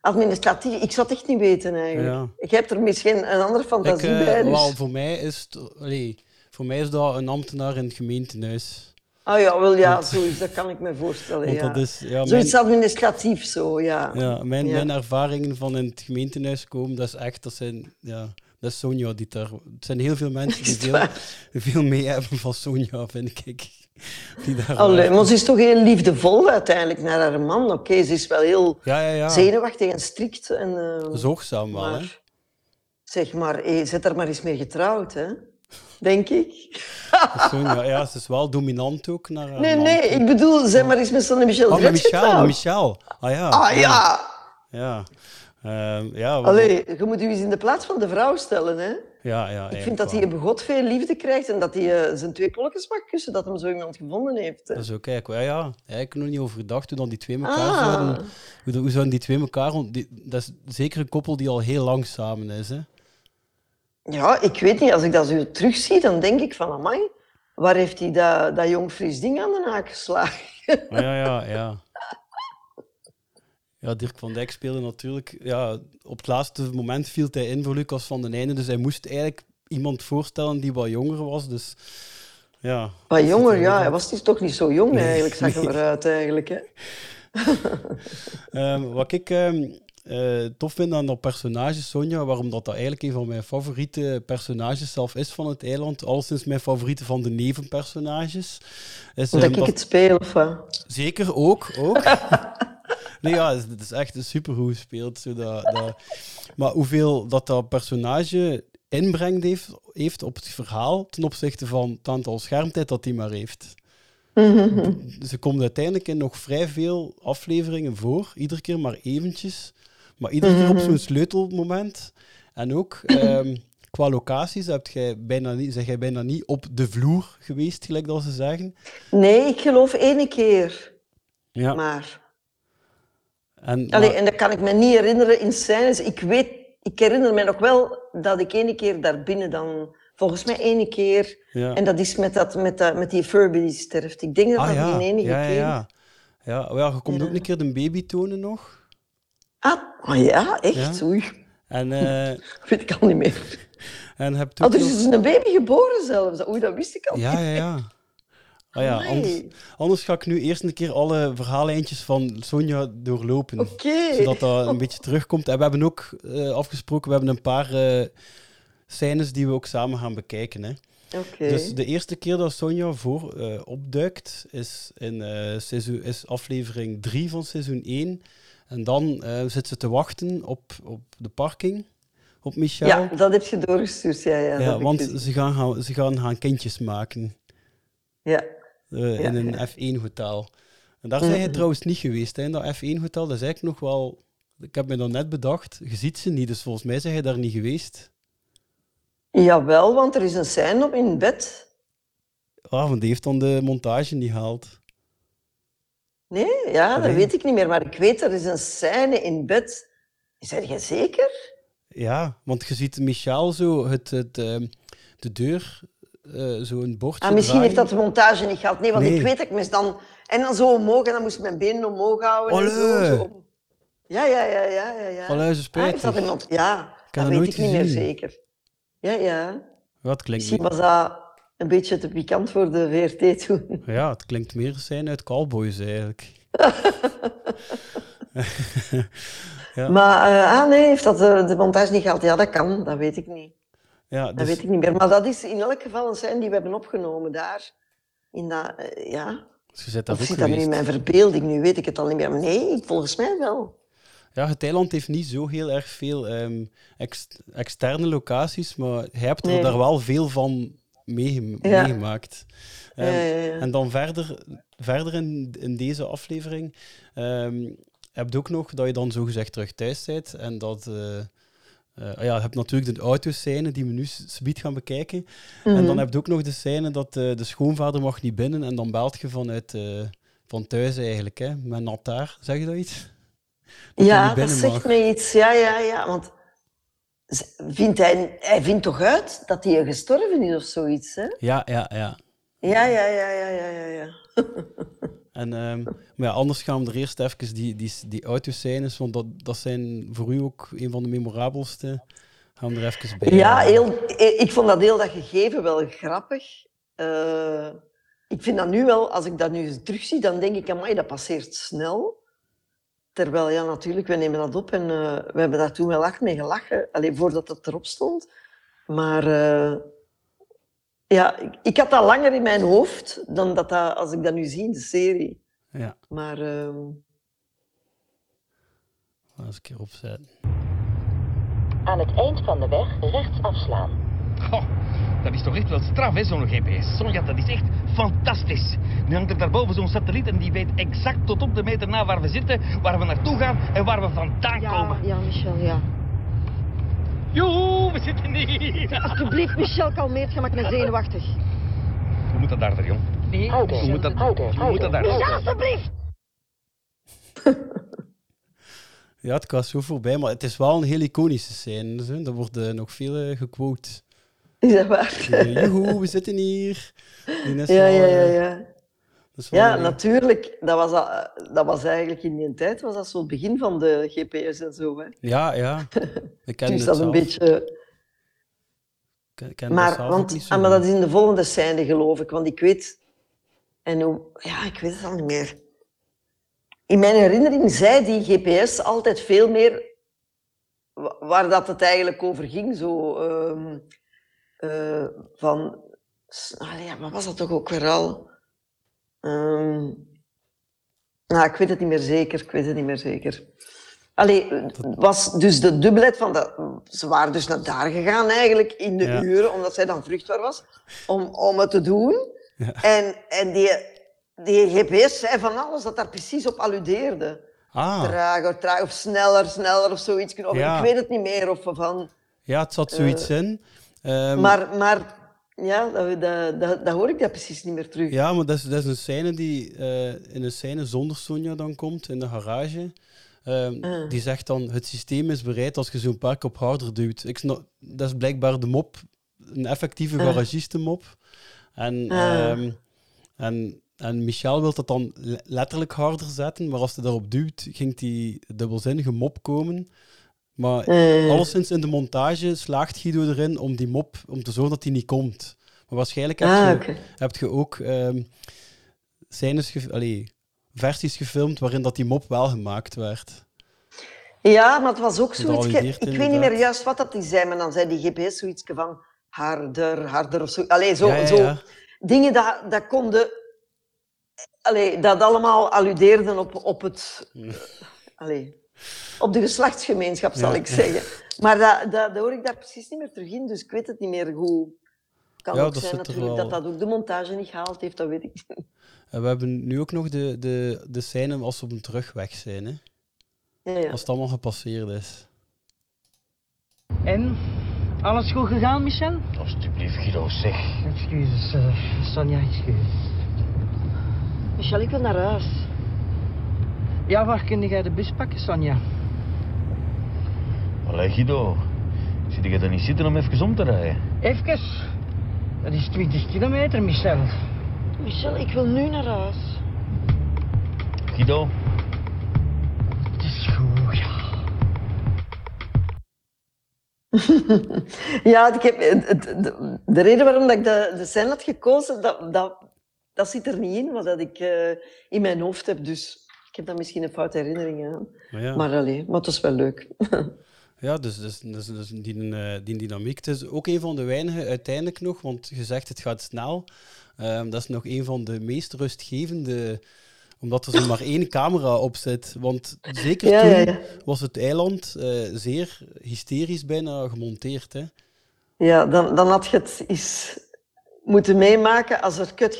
administratief. Ik zou het echt niet weten eigenlijk. Ja. Ik heb er misschien een andere Ik, fantasie eh, bij. Dus. wel, voor, mij is het, allee, voor mij is dat een ambtenaar in het gemeentehuis. Ah ja, wel ja, zoiets. Dat kan ik me voorstellen. Want ja. dat is, ja, Zoiets administratief zo, ja. Ja, mijn, Ja. mijn ervaringen van in het gemeentehuis komen, dat is echt, dat zijn, ja, dat is Sonja die daar... Het zijn heel veel mensen die veel, veel mee hebben van Sonja, vind ik. Die daar Allee, werken. maar ze is toch heel liefdevol uiteindelijk naar haar man. Oké, ze is wel heel Ja, ja, ja. zenuwachtig en strikt. En, eh, Zorgzaam wel, hè. maar, zeg maar, hey, zet er maar eens mee getrouwd, hè. Denk ik. Sonja, ja, ze is wel dominant ook naar haar Nee, nee, toe. ik bedoel, zeg maar eens met zo'n Michel Oh, Michel, Michel. Ah ja. Ah ja! Ja. Ehm, ja, wel- Allee, je moet u eens in de plaats van de vrouw stellen, hè. ja, ja, Ik vind dat hij begot veel liefde krijgt en dat hij eh, zijn twee polletjes mag kussen, dat hem zo iemand gevonden heeft. hè. Dat is ook kijk, ja, ja. Ik heb nog niet over gedacht hoe dan die twee elkaar Ah. zouden. Hoe, hoe zouden die twee elkaar. die- dat is zeker een koppel die al heel lang samen is. Hè? Ja, ik weet niet. Als ik dat zo terugzie, dan denk ik van, amai, waar heeft hij dat, dat jong fris ding aan de haak geslagen? Ah, ja, ja, ja. Ja, Dirk van Dijk speelde natuurlijk. Ja, op het laatste moment viel hij in voor Lucas van den Einde. Dus hij moest eigenlijk iemand voorstellen die wat jonger was. Dus ja. Maar jonger, er ja, hij was dus toch niet zo jong Nee, eigenlijk, zag hem nee. eruit eigenlijk. Hè. Ehm, wat ik ehm, eh, tof vind aan dat personage Sonja, waarom dat, dat eigenlijk een van mijn favoriete personages zelf is van het eiland, alleszins mijn favoriete van de nevenpersonages. Is, Omdat ehm, ik het speel, of wat? Zeker, ook. ook. nee, ja, het is, het is echt een supergoed gespeeld. Zo dat, dat... Maar hoeveel dat, dat personage inbrengt heeft, heeft op het verhaal ten opzichte van het aantal schermtijd dat hij maar heeft. Mhm. Ze komt uiteindelijk in nog vrij veel afleveringen voor, iedere keer maar eventjes. Maar iedere keer op Mhm. zo'n sleutelmoment. En ook ehm, qua locaties heb jij bijna niet, zeg jij bijna niet op de vloer geweest, gelijk dat ze zeggen. Nee, ik geloof ene keer. Ja. Maar, En, allee, maar- en dat kan ik me niet herinneren in scènes. Ik weet, ik herinner me nog wel dat ik ene keer daar binnen dan... Volgens mij ene keer. Ja. En dat is met, dat, met, dat, met die Furby die sterft. Ik denk dat Ah dat ja, die enige ja, ja, keer... ja. Ja, ja, je komt Ja. ook een keer de baby tonen nog. Ah, oh ja, echt? Ja. Oei, En, eh weet ik al niet meer. en hebt Oh, ook er nog- is een baby geboren zelfs. Oei, dat wist ik al Ja, niet. ja, ja. Ah ja, anders, anders ga ik nu eerst een keer alle verhaallijntjes van Sonja doorlopen. Oké. Zodat dat een beetje terugkomt. En we hebben ook eh, afgesproken, we hebben een paar eh, scènes die we ook samen gaan bekijken. Hè. Oké. Dus de eerste keer dat Sonja voor opduikt is in seizoen, is aflevering 3 van seizoen 1. En dan eh, zit ze te wachten op, op de parking, op Michel. Ja, dat heb je doorgestuurd. Ja, ja, Ja, want ze gaan, gaan, ze gaan gaan kindjes maken Ja. eh, Ja, in een ja. F1-hotel. En daar zijn je trouwens niet geweest, hè, in dat F1-hotel. Dat is eigenlijk nog wel... Ik heb me dan net bedacht, je ziet ze niet, dus volgens mij zijn je daar niet geweest. Jawel, want er is een scène op in bed. Ah, want die heeft dan de montage niet gehaald. Nee, ja, dat Allee. weet ik niet meer. Maar ik weet, er is een scène in bed. Is je zeker? Ja, want je ziet Michel zo het, het, ehm, de deur, eh zo een bordje Ah, misschien heeft dat de montage niet gehad. Nee, want Nee. ik weet dat ik mis dan... En dan zo omhoog, en dan moest ik mijn benen omhoog houden. En zo, zo. Ja, ja, ja, ja, ja. ja. Allee, ze Ah, dat iemand... Ja, dat dat weet ik niet meer zeker. Ja, ja. Het klinkt, Misschien was dat een beetje te pikant voor de VRT toen. ja, het klinkt meer zijn uit Cowboys eigenlijk. Ja. Maar, eh, ah nee, heeft dat de, de montage niet gehaald? Ja, dat kan, dat weet ik niet. Ja, Dat dus- weet ik niet meer. Maar dat is in elk geval een scène die we hebben opgenomen daar. In dat, eh, ja. Dus je zit daar Of ook zit dat nu in mijn verbeelding? Nu weet ik het al niet meer. Maar Nee, ik- volgens mij wel. Ja, het eiland heeft niet zo heel erg veel ehm, ex- externe locaties, maar je hebt er Nee. daar wel veel van Ja. meegemaakt. Ehm. En dan verder, verder in, in deze aflevering ehm, heb je ook nog dat je dan zogezegd terug thuis bent en dat... eh, eh, ja, je hebt natuurlijk de autoscène die we nu subiet gaan bekijken. En Mhm. dan heb je ook nog de scène dat eh, de schoonvader mag niet binnen en dan belt je vanuit van thuis eigenlijk, hè, met Natar. Zeg je dat iets? Dat ja, dat zegt mij iets. Ja, ja, ja. Want vindt hij, hij vindt toch uit dat hij gestorven is of zoiets, hè? Ja, ja, ja. Ja, ja, ja, ja, ja, ja. ja. En, ehm, maar ja, anders gaan we er eerst even die, die, die autoscènes, want dat, dat zijn voor u ook een van de memorabelste. Gaan we er even bij. Ja, heel, ik vond dat heel dat gegeven wel grappig. Eh, ik vind dat nu wel, als ik dat nu terugzie, dan denk ik, amai, dat passeert snel. Terwijl, ja, natuurlijk, we nemen dat op en eh, we hebben daar toen wel echt mee gelachen, alleen voordat het erop stond. Maar eh, ja, ik, ik had dat langer in mijn hoofd dan dat, dat als ik dat nu zie in de serie. Ja, Maar ehm, dat eens een keer opzetten. Aan het eind van de weg rechts afslaan. Goh, dat is toch echt wel straf, hè, zo'n GPS. Sonja, dat is echt fantastisch. Nu hangt er daarboven zo'n satelliet en die weet exact tot op de meter na waar we zitten, waar we naartoe gaan en waar we vandaan komen. Ja, Michel, ja. Joe, we zitten hier. Alsjeblieft, Michel, kalmeert. Je maakt me zenuwachtig. Hoe moet dat daar, jong? Nee, Hoe moet dat, hoe moet dat daar? Michel, alsjeblieft! Ja, het gaat zo voorbij, maar het is wel een heel iconische scène. Dus, hè. Er wordt eh, nog veel eh, gequote. Is dat waar? Eh, Joehoe, we zitten hier. Is Ja, wel, ja, ja, eh, ja. dat is wel Ja, een- natuurlijk. Dat was, al- dat was eigenlijk in die tijd was dat zo het begin van de GPS en zo. Hè. Ja, ja. Ik ken Dus dat een zelf. beetje... Ken dat Maar, want, ah, maar dat is in de volgende scène, geloof ik. Want ik weet... En hoe, ja, ik weet het al niet meer. In mijn herinnering zei die GPS altijd veel meer wa- waar dat het eigenlijk over ging. Zo, ehm, eh, van... ja, wat was dat toch ook weer al? Ehm, nou, ik weet het niet meer zeker. Ik weet het niet meer zeker. Allee, het was dus de dubbelheid van dat... Ze waren dus naar daar gegaan eigenlijk in de Ja. uren, omdat zij dan vruchtbaar was, om, om het te doen. En, en die, die GPS zei van alles dat daar precies op alludeerde. Ah. Trager, trager, of sneller, sneller of zoiets. Of Ja. Ik weet het niet meer. Of van... Ja, het zat zoiets Eh, in. Ehm, Maar, maar ja, dat, dat, dat, dat hoor ik dat precies niet meer terug. Ja, maar dat is, dat is een scène die eh, in een scène zonder Sonja dan komt in de garage. Ehm, Ah. Die zegt dan, het systeem is bereid als je zo'n paar keer op harder duwt. Ik snap, dat is blijkbaar de mop, een effectieve Ah. garagistenmop. En, Ah. ehm, en, en Michel wil dat dan le- letterlijk harder zetten, maar als hij daarop duwt, ging die dubbelzinnige mop komen. Maar Ah. alleszins in de montage slaagt Guido erin om die mop, om te zorgen dat die niet komt. Maar waarschijnlijk heb, Ah, je, heb je ook ehm scènes, ge- allee, versies gefilmd waarin dat die mop wel gemaakt werd. Ja, maar het was ook zoiets... Ik weet niet meer juist wat dat die zei, maar dan zei die GPS zoiets van harder, harder of zo. Allee, zo, Ja, ja, zo dingen dat, dat konden... Allee, dat allemaal alludeerden op, op het... Allee, op de geslachtsgemeenschap, zal Ja. ik zeggen. Maar dat, dat, dat hoor ik daar precies niet meer terug in, dus ik weet het niet meer hoe... kan Ja, ook dat zijn natuurlijk wel. dat dat ook de montage niet gehaald heeft, dat weet ik niet. En we hebben nu ook nog de, de, de scène als ze op een terugweg zijn. Hè? Ja, ja. Als het allemaal gepasseerd is. En? Alles goed gegaan, Michel? Alsjeblieft, Guido, zeg. Excuses, eh, Sonja, excuses. Michel, ik wil naar huis. Ja, waar kun jij de bus pakken, Sonja? Allee, Guido. Zit je er niet zitten om even om te rijden? Even. Dat is 20 kilometer, Michel. Michel, ik wil nu naar huis. Guido? Het is goed, ja. Ja, ik heb, de, de reden waarom dat ik de, de scène had gekozen, dat, dat, dat zit er niet in, wat dat ik eh, in mijn hoofd heb. Dus ik heb daar misschien een foute herinnering aan. Maar ja. Maar, allee, maar het was wel leuk. Ja, dus, dus, dus, dus die, eh, die dynamiek. Het is ook een van de weinigen uiteindelijk nog, want je zegt het gaat snel. Ehm, dat is nog een van de meest rustgevende, omdat er zo maar één camera op zit. Want zeker Ja, toen ja, ja. was het eiland eh, zeer hysterisch bijna gemonteerd. Hè? Ja, dan, dan had je het eens moeten meemaken als er kut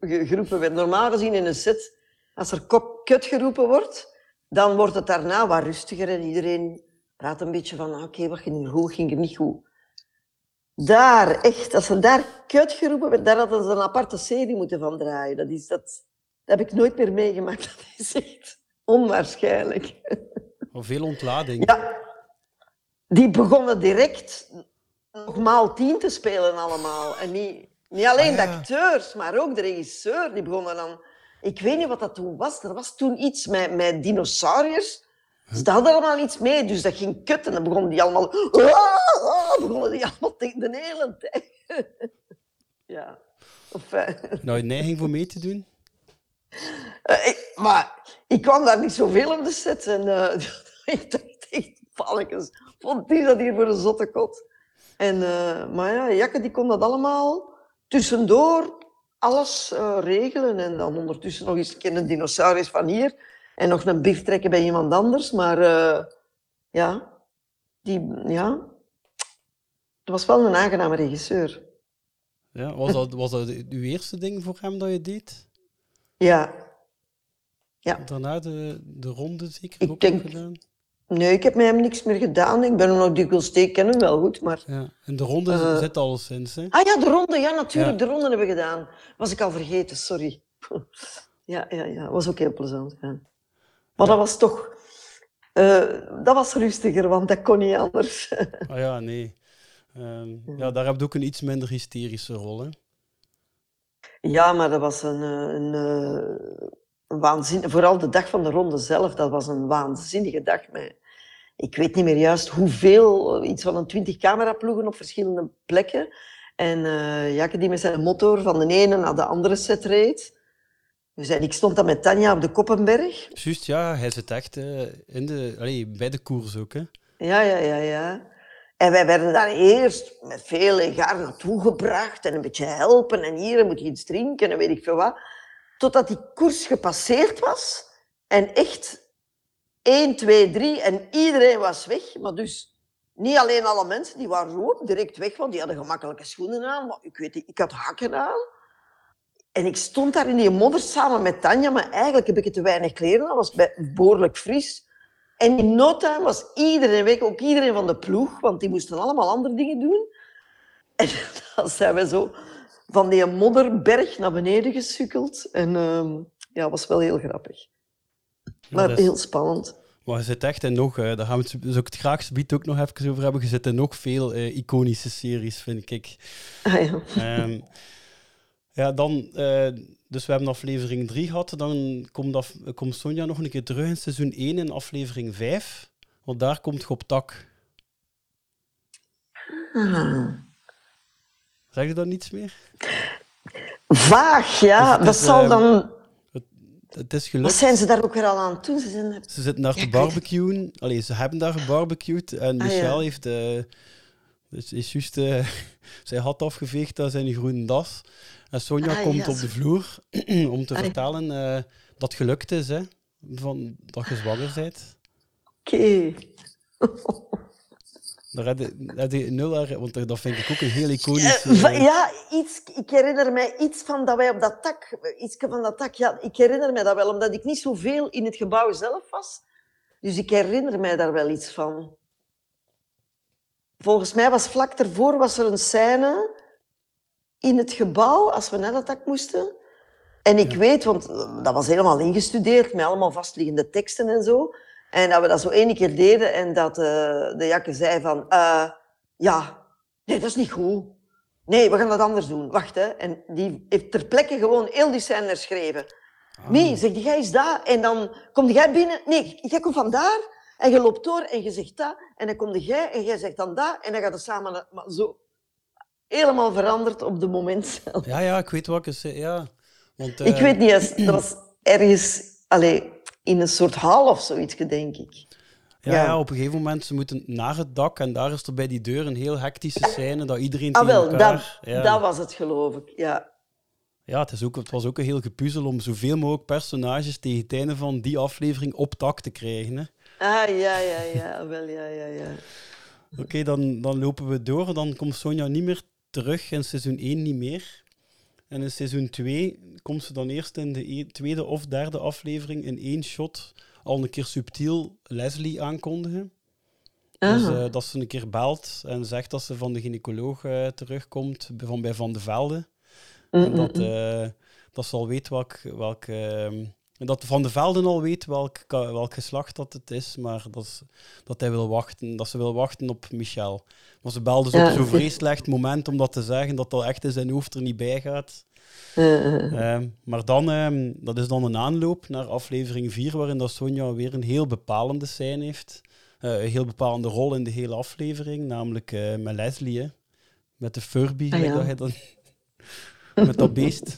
geroepen werd. Normaal gezien in een set, als er kop kut geroepen wordt, dan wordt het daarna wat rustiger en iedereen praat een beetje van, ah, oké, wat ging er goed, ging er niet goed. Daar, echt, als er daar kut geroepen werd, daar hadden ze een aparte serie moeten van draaien. Dat, is, dat, dat heb ik nooit meer meegemaakt. Dat is echt onwaarschijnlijk. Maar veel ontlading. Ja, die begonnen direct nog maal tien te spelen allemaal. En niet, niet alleen Ah, de acteurs, maar ook de regisseur. Die begonnen dan... Ik weet niet wat dat toen was. Er was toen iets met, met dinosauriërs. Ze hadden allemaal iets mee, dus dat ging kut. En dan begonnen die allemaal... Ah, ah, begonnen die allemaal tegen de hele tijd. ja. Enfin, Nou, je neiging voor mee te doen? eh, ik, maar ik kwam daar niet zoveel op de set. En eh, ik dacht echt, palletjes, vond die dat hier voor een zotte kot? En, eh, maar ja, Jakke die kon dat allemaal tussendoor alles eh, regelen. En dan ondertussen nog eens een dinosaurus van hier. En nog een bif trekken bij iemand anders. Maar eh, ja, die, ja, het was wel een aangename regisseur. Ja, was, dat, was dat uw eerste ding voor hem dat je deed? Ja. Ja. Daarna de, de ronde zeker Ik ook denk- gedaan? Nee, ik heb met hem niks meer gedaan. Ik ben hem nog dikwijls tegen, ken hem wel goed, maar... Ja. En de ronde Eh, zit al sinds, hè? Ah ja, de ronde, ja, natuurlijk. Ja. De ronde hebben we gedaan. Was ik al vergeten, sorry. Ja, ja, ja. Was ook heel plezant. Ja. Maar dat was toch... eh, dat was rustiger, want dat kon niet anders. Ah ja, nee. Ehm, ja, daar heb je ook een iets minder hysterische rol, hè? Ja, maar dat was een, eh, een, een waanzin... Vooral de dag van de ronde zelf, dat was een waanzinnige dag. Met, ik weet niet meer juist hoeveel, eh, iets van een twintig cameraploegen op verschillende plekken. En eh Jakke die met zijn motor van de ene naar de andere set reed. Dus ik stond dan met Tanja op de Koppenberg. Juist, ja, hij zit echt eh, in de, allee, bij de koers ook, hè? Ja, ja, ja, ja. En wij werden daar eerst met veel egaar naartoe gebracht en een beetje helpen en hier moet je iets drinken en weet ik veel wat. Totdat die koers gepasseerd was en echt 1, 2, 3 en iedereen was weg. Maar dus niet alleen alle mensen, die waren ook direct weg, want die hadden gemakkelijke schoenen aan. Maar ik weet ik had hakken aan. En ik stond daar in die modder samen met Tanja, maar eigenlijk heb ik te weinig kleren aan, was behoorlijk fris. En in no time was iedereen weg, ook iedereen van de ploeg, want die moesten allemaal andere dingen doen. En dan zijn we zo van die modderberg naar beneden gesukkeld. En ehm ja, was wel heel grappig. Maar is- heel spannend. Maar je zit echt in nog, eh, daar gaan we het dus ook het graagste ook nog even over hebben. Je zit in nog veel eh, iconische series, vind ik. Ah, ja. Ehm, ja, dan, eh, dus we hebben aflevering 3 gehad. Dan komt, af, komt Sonja nog een keer terug in seizoen 1 in aflevering 5. Want daar komt je op tak. Ah. Zeg je dan niets meer? Vaag, ja. Dus dat is, zal ehm, dan... Het is Wat gelukt. zijn ze daar ook weer al aan doen? Ze zijn er... Ze zitten daar te barbecuen. Allee, ze hebben daar gebarbecued. En Ah, Michel ja. heeft... dus is juist eh, zijn hat afgeveegd uit zijn groene das. En Sonja Ah, komt ja, op de vloer om te Ah, ja. vertellen eh, dat het gelukt is. Hè, van, dat je zwanger bent. Oké. Daar heb je, nul aan- Want dat vind ik ook een heel Eh, iconische... va- ja, iets, ik herinner mij iets van dat wij op dat tak, iets van dat tak, ja, ik herinner mij dat wel, omdat ik niet zoveel in het gebouw zelf was. Dus ik herinner mij daar wel iets van. Volgens mij was vlak daarvoor was er een scène in het gebouw, als we naar dat tak moesten. En ik weet, want dat was helemaal ingestudeerd, met allemaal vastliggende teksten en zo. En dat we dat zo één keer deden en dat eh, de Jakke zei van... eh, ja, nee, dat is niet goed. Nee, we gaan dat anders doen. Wacht, hè. En die heeft ter plekke gewoon heel die scène herschreven. Nee, zegt jij is daar. En dan kom jij binnen. Nee, jij komt van daar. En je loopt door en je zegt dat. En dan kom jij en jij zegt dan dat. En dan gaat het samen... Maar zo helemaal veranderd op de moment zelf. Ja, ja, ik weet wat ik zei. Ja. Want, Ik eh, weet niet, eens, dat was ergens... Allee, in een soort hal of zoiets, denk ik. Ja, Ja. ja. op een gegeven moment ze moeten naar het dak en daar is er bij die deur een heel hectische scène dat iedereen Ah, wel, elkaar... dat, ja. dat was het, geloof ik. Ja. Ja, het, is ook, het was ook een heel gepuzzel om zoveel mogelijk personages tegen het einde van die aflevering op tak te krijgen. Hè. Ah, ja, ja, ja. Wel, ja, ja, ja. Oké, dan, dan lopen we door. Dan komt Sonja niet meer terug in seizoen 1 niet meer. En in seizoen 2 komt ze dan eerst in de e- tweede of derde aflevering in één shot al een keer subtiel Leslie aankondigen. Dus eh, dat ze een keer belt en zegt dat ze van de gynaecoloog eh, terugkomt, van bij Van de Velde. Mm, En mm, dat, mm. eh, dat ze al weet welk... welk ehm, dat Van de Velden al weet welk, welk geslacht dat het is, maar dat, is- dat, hij wil wachten, dat ze wil wachten op Michel. Maar ze belde dus Ja, op zo'n slecht moment om dat te zeggen, dat dat echt in zijn hoofd er niet bij gaat. Eh, eh, eh. Ehm, maar dan, ehm, dat is dan een aanloop naar aflevering 4, waarin dat Sonja weer een heel bepalende scène heeft. Eh, een heel bepalende rol in de hele aflevering, namelijk eh, met Leslie, hè. met de Furby, Ah, ja. dat hij dan, met dat beest.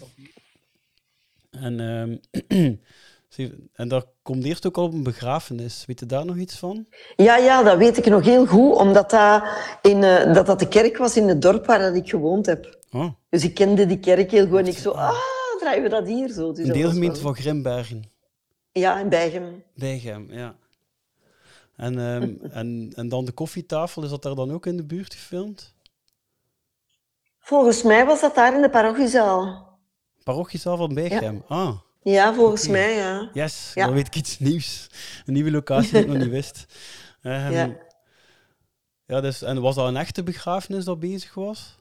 En, ze- en daar komt eerst ook al op een begrafenis. Weet je daar nog iets van? Ja, ja, dat weet ik nog heel goed, omdat dat, in, eh, dat, dat de kerk was in het dorp waar dat ik gewoond heb. Oh, Dus ik kende die kerk heel goed en ik zo, ah, draaien we dat hier zo. Dus een deelgemeente van Grimbergen. Ja, in Bijgem. Bijgem, ja. En, ehm, en, en dan de koffietafel, is dat daar dan ook in de buurt gefilmd? Volgens mij was dat daar in de parochiezaal. Parochiezaal van Bijgem. Ah, Ja, volgens mij, ja. yes, Ja. dan weet ik iets nieuws. Een nieuwe locatie die ik nog niet wist. Ehm, Ja. ja, dus, en was dat een echte begrafenis dat bezig was?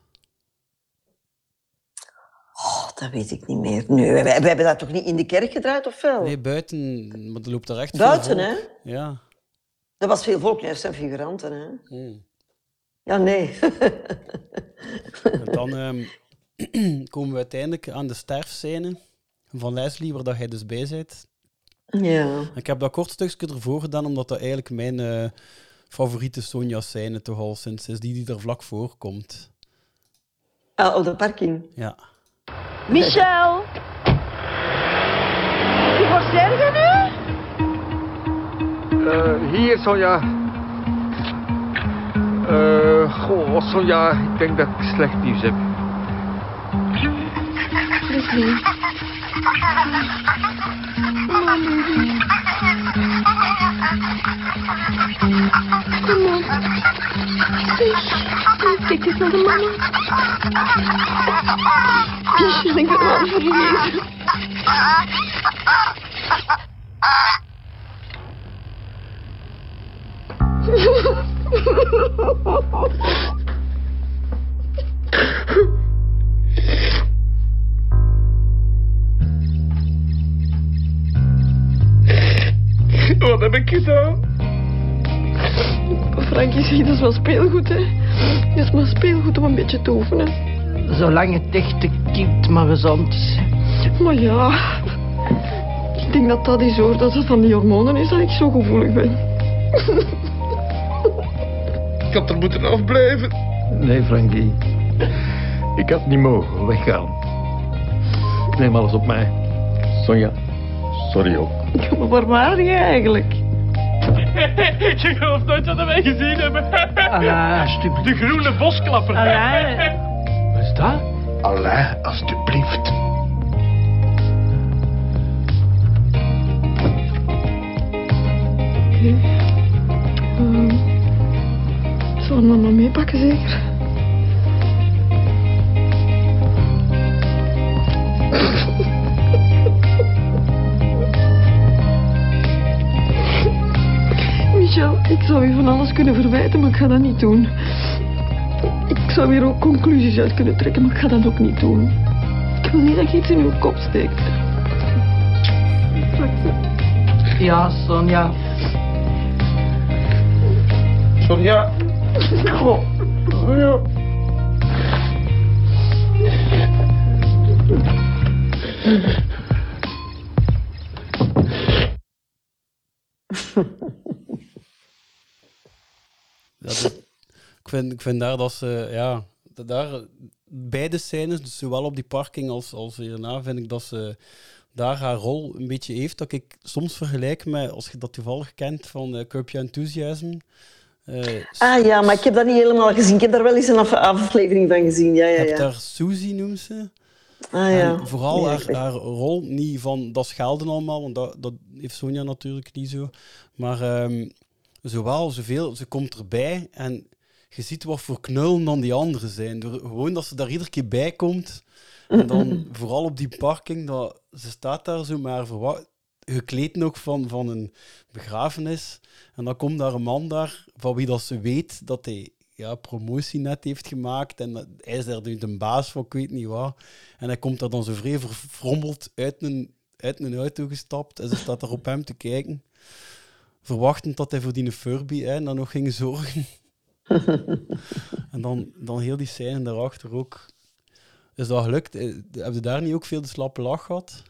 Oh, dat weet ik niet meer. Nee, we, hebben dat toch niet in de kerk gedraaid, of wel? Nee, buiten, maar er loopt daar echt Buiten, hè? Ja. Er was veel volk, er zijn figuranten, hè? Hmm. Ja, nee. En dan ehm, komen we uiteindelijk aan de sterfscène van Leslie, waar dat hij dus bij zit. ja. Ik heb dat kort stukje ervoor gedaan, omdat dat eigenlijk mijn eh, favoriete Sonja-scène toch al sinds is, die die er vlak voor komt. Ah, op de parking. Ja. Michel! Zijn we nu? Eh, hier, Sonja. Eh, goh, Sonja, ik denk dat ik slecht nieuws heb. Leslie. Oh, baby. Kom op. Zeg, kijk eens naar de mama. Michel, ik ben wel vergeten. Wat heb ik gedaan? Frankie zegt, dat is wel speelgoed, hè. Dat is maar speelgoed om een beetje te oefenen. Zolang het echt te kind maar gezond is. Maar ja, ik denk dat dat is hoor, dat het van die hormonen is dat ik zo gevoelig ben. Ik had er moeten afblijven. Nee, Frankie. Ik had niet mogen weggaan. Ik neem alles op mij. Sonja, sorry ook. Ja, maar waar waren jij eigenlijk? Ik geloof nooit dat wij gezien hebben. Alain, alsjeblieft. De groene bosklapper. Alain. Wat is dat? Alain, alstublieft. Oké. Ehm, zal hem dan maar meepakken, zeker? Zou je van alles kunnen verwijten, maar ik ga dat niet doen. Ik zou hier ook conclusies uit kunnen trekken, maar ik ga dat ook niet doen. Ik wil niet dat je iets in uw kop steekt. Ja, Sonja. Sonja. Goh. Ja. Dat is- ik, vind, ik vind daar dat ze, ja, dat daar, beide scènes, dus zowel op die parking als, als hierna, vind ik dat ze daar haar rol een beetje heeft. Dat ik soms vergelijk met, als je dat toevallig kent, van uh, Curb Your Enthusiasm. Uh, ah ja, maar ik heb dat niet helemaal gezien. Ik heb daar wel eens een af aflevering van gezien. Ja, ja, je hebt ja. daar Susie, noemt ze. Ah, ja. En vooral Nee, haar, rol, niet van dat schelden allemaal, want dat, dat heeft Sonja natuurlijk niet zo. Maar ehm, zowel, zoveel, ze komt erbij en je ziet wat voor knullen dan die anderen zijn. Door, gewoon dat ze daar iedere keer bij komt. En dan vooral op die parking, dat, ze staat daar zo maar gekleed nog van, van een begrafenis. En dan komt daar een man daar, van wie dat ze weet dat hij ja, promotie net heeft gemaakt. En dat, hij is daar nu de baas van, ik weet niet wat. En hij komt daar dan zo vrij verfrommeld uit een, uit een auto gestapt. En ze staat daar op hem te kijken. Verwachtend dat hij voor die Furby hè, dan nog ging zorgen. en dan, dan heel die scène daarachter ook. Is dat gelukt? Eh, Heb je daar niet ook veel de slappe lach gehad?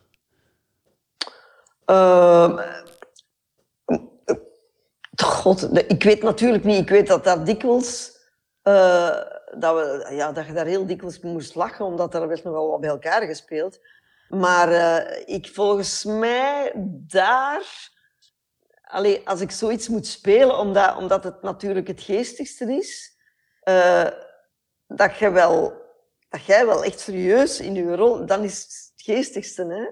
Ehm, God, ik weet natuurlijk niet. Ik weet dat dat dikwijls... eh, dat, we, ja, dat je daar heel dikwijls moest lachen, omdat er werd nogal wat bij elkaar gespeeld. Maar eh, ik volgens mij daar... Allee, als ik zoiets moet spelen, omdat, omdat het natuurlijk het geestigste is, eh, dat, je wel, dat jij wel echt serieus in je rol... Dan is het geestigste, hè?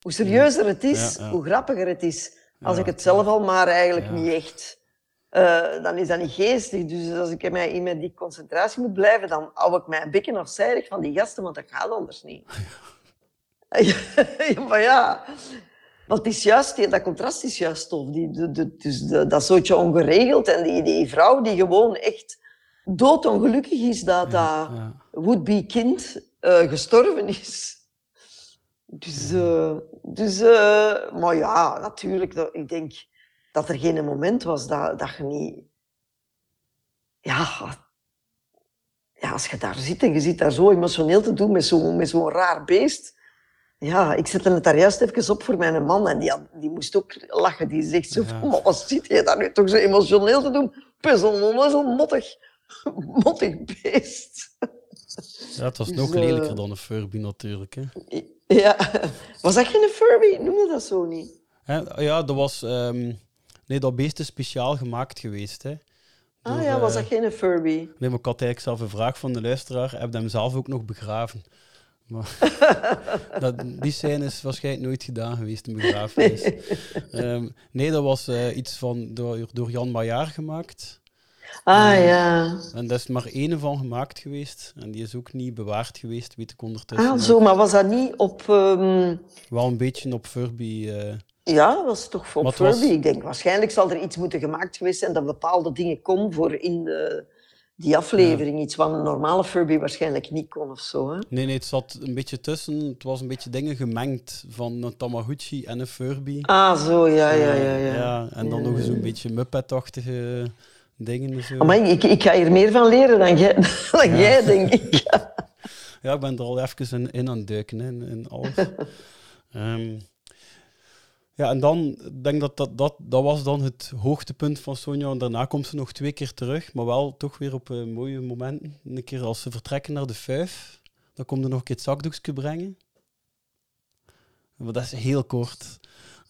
Hoe serieuzer het is, Ja, ja. hoe grappiger het is. Als Ja, ik het zelf al maar eigenlijk Ja. niet echt... eh, dan is dat niet geestig. Dus als ik in mij in mijn die concentratie moet blijven, dan hou ik mijn bekken afzijdig van die gasten, want dat gaat anders niet. ja, maar ja, want het is juist, dat contrast is juist tof. Die, de, de, dus de, dat zootje ongeregeld en die, die vrouw die gewoon echt doodongelukkig is dat dat would-be kind eh, gestorven is. Dus, eh, dus eh, maar ja, natuurlijk, dat, ik denk dat er geen moment was dat, dat je niet... Ja, ja, als je daar zit en je zit daar zo emotioneel te doen met zo'n met zo'n raar beest. Ja, ik zette het daar juist even op voor mijn man en die, had- die moest ook lachen. Die zegt zo van, "Maar wat zit je daar nu toch zo emotioneel te doen? Puzzel, zo'n mottig, mottig beest. Ja, het was Dus, nog eh, lelijker dan een Furby natuurlijk. Hè. Ja, was dat geen Furby? Noem je dat zo niet? Ja, dat was... ehm, nee, dat beest is speciaal gemaakt geweest. Hè. Ah ja, was eh, dat geen Furby? Nee, maar ik had eigenlijk zelf een vraag van de luisteraar. Heb je hem zelf ook nog begraven? Maar dat, die scène is waarschijnlijk nooit gedaan geweest, een begrafenis. Nee. Ehm, nee, dat was eh, iets van, door, door Jan Maillard gemaakt. Ah Eh, ja. En daar is maar één van gemaakt geweest. En die is ook niet bewaard geweest, weet ik ondertussen. Ah, zo, maar was dat niet op... ehm, Wel een beetje op Furby. eh, Ja, dat was toch op was- Furby. Ik denk, waarschijnlijk zal er iets moeten gemaakt geweest zijn dat bepaalde dingen kon voor in de, die aflevering. Iets wat een normale Furby waarschijnlijk niet kon of zo. Hè? Nee, nee, het zat een beetje tussen. Het was een beetje dingen gemengd van een Tamagotchi en een Furby. Ah, zo, ja, ja, ja. ja. ja en dan Ja, nog zo'n ja. beetje Muppet-achtige dingen. en Zo. Maar ik, ik ga hier meer van leren dan jij, dan jij denk ik. Ja, ik ben er al even in, in aan het duiken, hè, in, in alles. Ehm, ja, en dan, ik denk dat dat, dat dat was dan het hoogtepunt van Sonja. En daarna komt ze nog twee keer terug, maar wel toch weer op eh, mooie momenten. Een keer als ze vertrekken naar de vijf, dan komt er nog een keer het zakdoekje brengen. Maar dat is heel kort.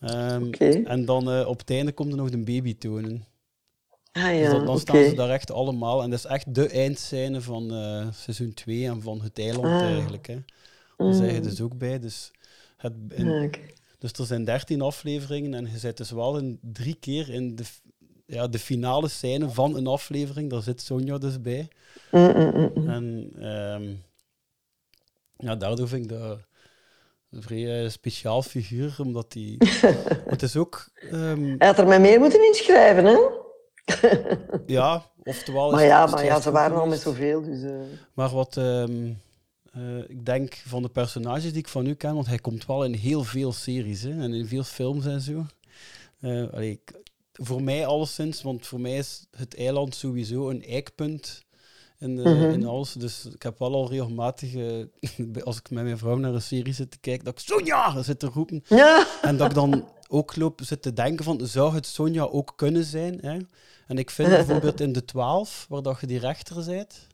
Ehm, En dan eh, op het einde komt er nog de baby tonen. Ah Dus ja, dan, staan ze daar echt allemaal. En dat is echt de eindscène van eh, seizoen 2 en van het eiland Ah. eigenlijk. Hè. Daar Mm. zijn je dus ook bij. Dus, het, in- Ah. Dus er zijn 13 afleveringen en je zit dus wel in drie keer in de, ja, de finale scène van een aflevering. Daar zit Sonja dus bij. Mm, mm, mm. En ehm, ja, daardoor vind ik dat een vrij eh, speciaal figuur, omdat die... het is ook... ehm, Hij had er mij meer moeten inschrijven, hè? Ja, oftewel... is Maar ja, maar ja, ze waren al met zoveel. Dus, eh. Maar wat ehm, eh, ik denk van de personages die ik van u ken, want hij komt wel in heel veel series hè, en in veel films en zo. Eh, allee, ik- voor mij alleszins, want voor mij is het eiland sowieso een eikpunt in, eh, Mhm. in alles. Dus ik heb wel al regelmatig, als ik met mijn vrouw naar een serie zit te kijken, dat ik Sonja zit te roepen. Ja. En dat ik dan ook loop zit te denken van, zou het Sonja ook kunnen zijn? Hè? En ik vind bijvoorbeeld in de 12, waar dat je die rechter bent,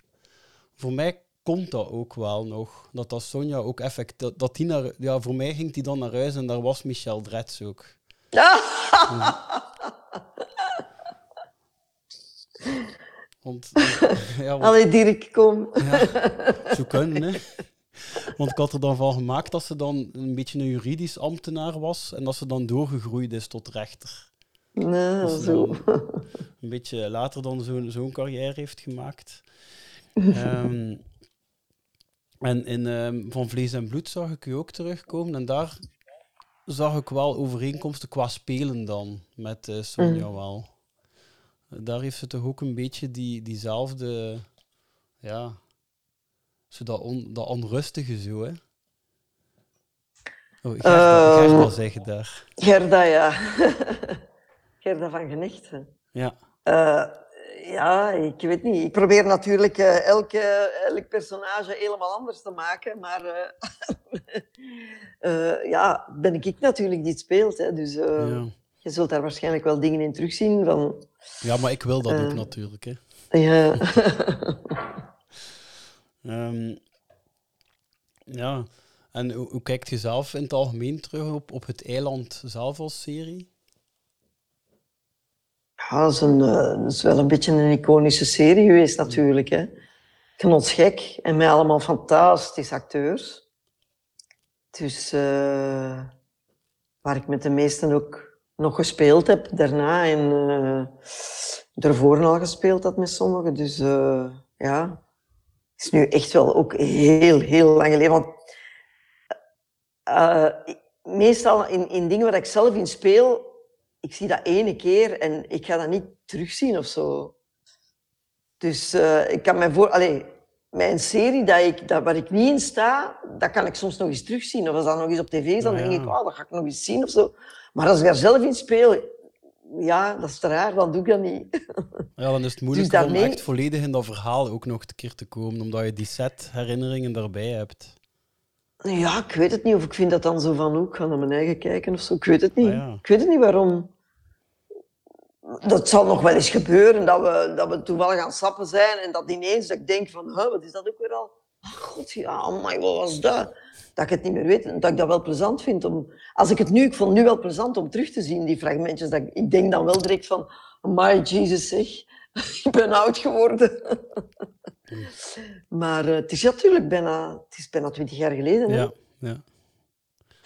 voor mij komt dat ook wel nog. Dat dat Sonja ook effect... Dat, dat die naar, ja, voor mij ging die dan naar huis en daar was Michel Drets ook. Want, ja, want- Allee, Dirk, kom. Ja, zo kunnen, hè. Want ik had er dan van gemaakt dat ze dan een beetje een juridisch ambtenaar was en dat ze dan doorgegroeid is tot rechter. Nou, Dat ze zo. een beetje later dan zo'n zo'n carrière heeft gemaakt. Ehm, en in ehm, Van Vlees en Bloed zag ik u ook terugkomen. En daar zag ik wel overeenkomsten qua spelen dan met eh, Sonja Mhm. wel. Daar heeft ze toch ook een beetje die, diezelfde, ja, zo dat, on, dat onrustige zo, hè. Oh, Gerda, Ehm, Gerda zeggen daar. Gerda, ja. Gerda van Genechten. Ja. Eh, ja, ik weet niet. Ik probeer natuurlijk elke, elk personage helemaal anders te maken, maar eh, eh, ja, ben ik, ik natuurlijk die het speelt. Hè, dus Ja. je zult daar waarschijnlijk wel dingen in terugzien van... Ja, maar ik wil dat ook natuurlijk, hè. Ja. Ehm, ja, en hoe, hoe kijkt je zelf in het algemeen terug op, op het eiland zelf als serie? Ja, dat is, een, eh, wel een beetje een iconische serie geweest natuurlijk. Hè. Knotsgek en met allemaal fantastische acteurs. Dus eh, waar ik met de meesten ook nog gespeeld heb daarna en eh ervoor al gespeeld had met sommigen. Dus eh, ja, het is nu echt wel ook heel, heel lang geleden. Want eh, meestal in, in dingen waar ik zelf in speel, ik zie dat ene keer en ik ga dat niet terugzien of zo. Dus eh, ik kan me voor... Allee, mijn serie dat ik, dat, waar ik niet in sta, dat kan ik soms nog eens terugzien. Of als dat nog eens op tv is, dan Ja, denk ik, oh, dat ga ik nog eens zien of zo. Maar als ik daar zelf in speel, ja, dat is te raar, dan doe ik dat niet. Ja, dan is het Dus daarmee- om echt volledig in dat verhaal ook nog een keer te komen, omdat je die set herinneringen daarbij hebt. Ja, ik weet het niet of ik vind dat dan zo van, ook ga naar mijn eigen kijken of zo. Ik weet het niet. Ah, ja. Ik weet het niet waarom. Dat zal nog wel eens gebeuren, dat we, dat we toevallig aan het sappen zijn en dat ineens dat ik denk van, huh, wat is dat ook weer al? Oh god, ja, amai, wat was dat? Dat ik het niet meer weet en dat ik dat wel plezant vind. Om, als ik het nu, ik vond het nu wel plezant om terug te zien, die fragmentjes. Dat ik, ik denk dan wel direct van, amai, Jesus zeg, ik ben oud geworden. maar eh, het is natuurlijk bijna, het is bijna twintig jaar geleden. Hè? Ja, ja.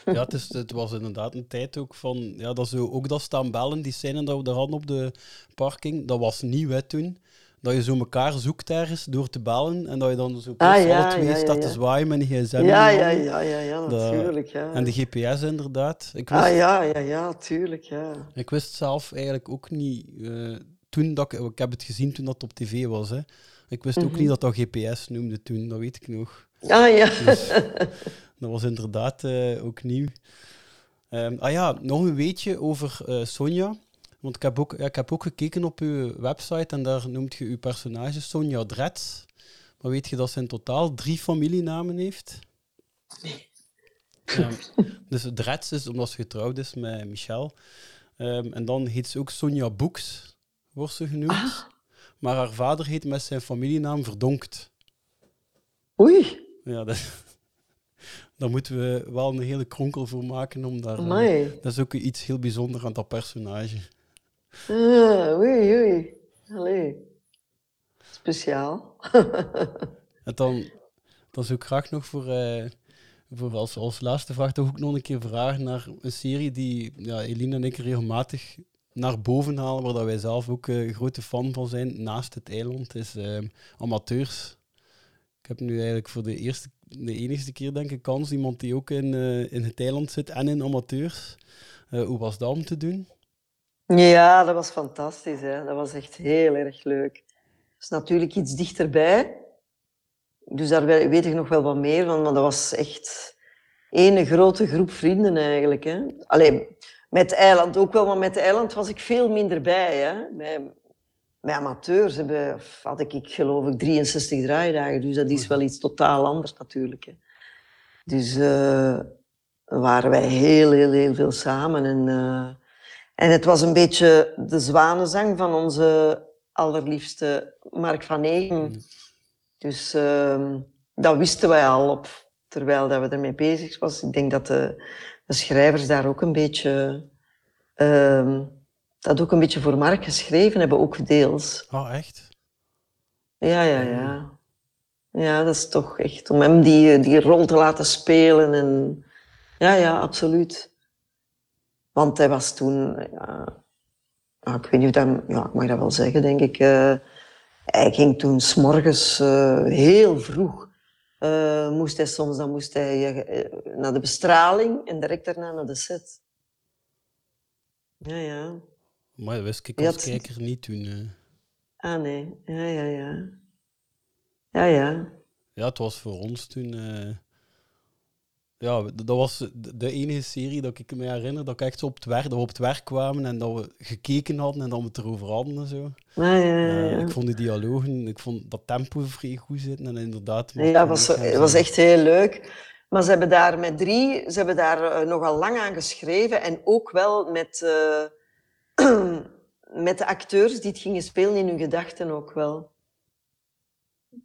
Ja, het, is, het was inderdaad een tijd ook van... Ja, dat zo, ook dat staan bellen, die scène dat we daar hadden op de parking, dat was nieuw hè, toen. Dat je zo elkaar zoekt ergens door te bellen en dat je dan zo Ah, ja, alle twee ja, ja, staat te ja. zwaaien met een gsm. Ja, ja, ja, ja, ja, natuurlijk, ja. En de GPS inderdaad. Ik wist, Ah ja, ja, ja, tuurlijk, ja. ik wist zelf eigenlijk ook niet... eh, toen dat ik, ik heb het gezien toen dat op tv was. Hè. Ik wist ook Mhm. niet dat dat GPS noemde toen, dat weet ik nog. Ah ja. Dus, dat was inderdaad eh, ook nieuw. Ehm, ah ja, nog een weetje over eh, Sonja. Want ik heb, ook, ja, ik heb ook gekeken op uw website en daar noemt je uw personage Sonja Drets. Maar weet je dat ze in totaal drie familienamen heeft? Ehm, dus Drets is omdat ze getrouwd is met Michel. Ehm, en dan heet ze ook Sonja Boeks, wordt ze genoemd. Maar haar vader heet met zijn familienaam Verdonkt. Oei. Ja, dat, daar moeten we wel een hele kronkel voor maken om daar... eh, dat is ook iets heel bijzonders aan dat personage. Ah, oei, oei. Allee. Speciaal. En dan, dan zou ik graag nog voor, eh, voor als, als laatste vraag toch ook nog een keer vragen naar een serie die ja, Eline en ik regelmatig naar boven halen, waar dat wij zelf ook eh, grote fan van zijn, naast het eiland, is eh, Amateurs. Ik heb nu eigenlijk voor de eerste, de enigste keer denk ik kans, iemand die ook in, eh, in het eiland zit en in Amateurs. Eh, hoe was dat om te doen? Ja, dat was fantastisch. Hè. Dat was echt heel erg leuk. Het is natuurlijk iets dichterbij. Dus daar we- weet ik nog wel wat meer van. Maar dat was echt één grote groep vrienden eigenlijk. Met eiland ook wel, maar met eiland was ik veel minder bij. Hè. Bij, bij amateurs hebben, had ik, ik geloof ik 63 draaidagen. Dus dat is wel iets totaal anders natuurlijk. Hè. Dus eh, waren wij heel, heel, heel veel samen. En, eh, en het was een beetje de zwanenzang van onze allerliefste Mark van Egen. Dus ehm, dat wisten wij al op, terwijl dat we ermee bezig was. Ik denk dat de, de schrijvers daar ook een beetje... ehm, dat ook een beetje voor Mark geschreven hebben, ook deels. Oh, echt? Ja, ja, ja. Ja, dat is toch echt om hem die, die rol te laten spelen. En... Ja, ja, absoluut. Want hij was toen... Ja, ik weet niet of dat... Ja, ik mag dat wel zeggen, denk ik. eh, hij ging toen s'morgens eh heel vroeg... eh, moest hij soms dan moest hij, eh, naar de bestraling en direct daarna naar de set. Ja, ja. Maar dat wist ik als kijker niet toen. eh. Ah, nee. Ja, ja, ja. Ja, ja. Ja, het was voor ons toen. Eh, ja, dat was de, enige serie dat ik me herinner dat ik echt zo op het werk, dat we op het werk kwamen en dat we gekeken hadden en dat we het erover hadden en zo. Ah, ja, ja, Eh, ja. ik vond die dialogen, ik vond dat tempo vrij goed zitten en inderdaad. Ja, het was, het was echt heel leuk. Maar ze hebben daar met drie, ze hebben daar eh, nogal lang aan geschreven. En ook wel met, eh, met de acteurs die het gingen spelen in hun gedachten ook wel.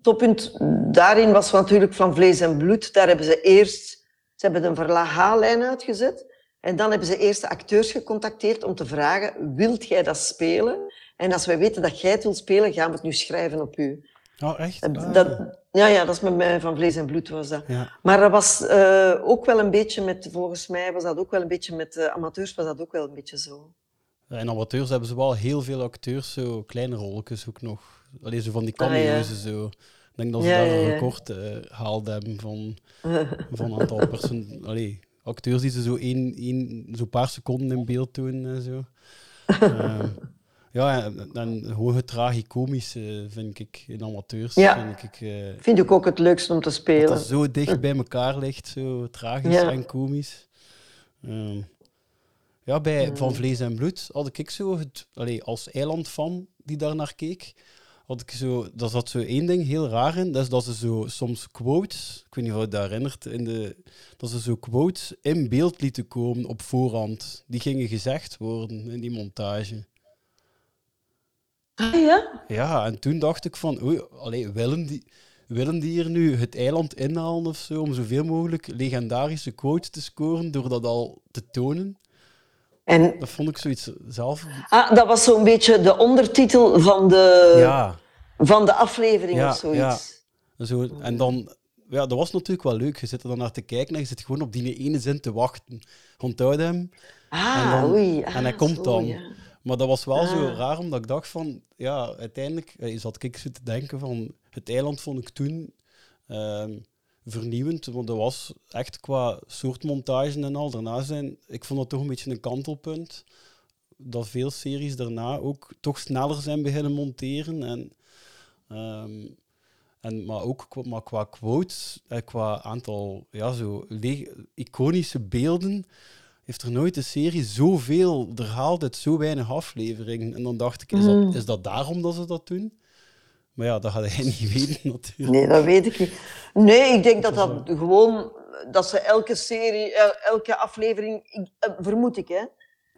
Toppunt daarin was natuurlijk van vlees en bloed. Daar hebben ze eerst, ze hebben een verhaallijn uitgezet. En dan hebben ze eerst de acteurs gecontacteerd om te vragen, wilt jij dat spelen? En als wij weten dat jij het wilt spelen, gaan we het nu schrijven op u. Oh, echt? Ah. Dat, ja, ja, dat is met mij van vlees en bloed was dat. Ja. Maar dat was eh, ook wel een beetje met, volgens mij was dat ook wel een beetje met de amateurs, was dat ook wel een beetje zo. In amateurs hebben ze wel heel veel acteurs, zo kleine rolletjes ook nog. Alleen zo van die Ah, ja. cameo's en zo. Ik denk dat ze daar een record eh, haalden hebben van, van een aantal persoon, allee, acteurs die ze zo één, één, zo paar seconden in beeld doen en zo. Eh, ja, en, en het tragicomisch vind ik in amateurs. Ja. Vind ik, eh, Vind ik ook het leukste om te spelen. dat zo dicht bij elkaar ligt, zo tragisch Ja. en komisch. Ehm, ja, bij Van Vlees en Bloed had ik zo, het, allee, als eilandfan die daar naar keek, had ik zo, daar zat zo één ding heel raar in, dat is dat ze zo soms quotes, ik weet niet of je dat herinnert, in de, dat ze zo quotes in beeld lieten komen op voorhand. Die gingen gezegd worden in die montage. Ah ja? Ja, en toen dacht ik van, oei, allee, willen, die, willen die hier nu het eiland inhalen of zo, om zoveel mogelijk legendarische quotes te scoren door dat al te tonen? En, Dat vond ik zoiets zelf... ah, dat was zo'n beetje de ondertitel van de, Ja, van de aflevering ja, of zoiets. ja. En Zo, en dan, ja, dat was natuurlijk wel leuk. Je zit er dan naar te kijken en je zit gewoon op die ene zin te wachten. Onthoud hem. Ah, en, dan- oei, en hij ah, komt zo, dan. ja. Maar dat was wel zo Ah. raar, omdat ik dacht van, ja, uiteindelijk eh, zat ik zo te denken van, het eiland vond ik toen ehm, vernieuwend, want dat was echt qua soort montage en al. Daarna zijn, ik vond dat toch een beetje een kantelpunt, dat veel series daarna ook toch sneller zijn beginnen monteren en... ehm, en, maar ook qua, maar qua quotes, eh, qua aantal ja, zo iconische beelden, heeft er nooit een serie zoveel er haalt uit zo weinig afleveringen. En dan dacht ik, is, Mm. dat, is dat daarom dat ze dat doen? Maar ja, dat had hij niet weten natuurlijk. Nee, dat weet ik niet. Nee, ik denk dat dat gewoon... Dat ze elke serie, el- elke aflevering... ik- eh, vermoed ik, hè.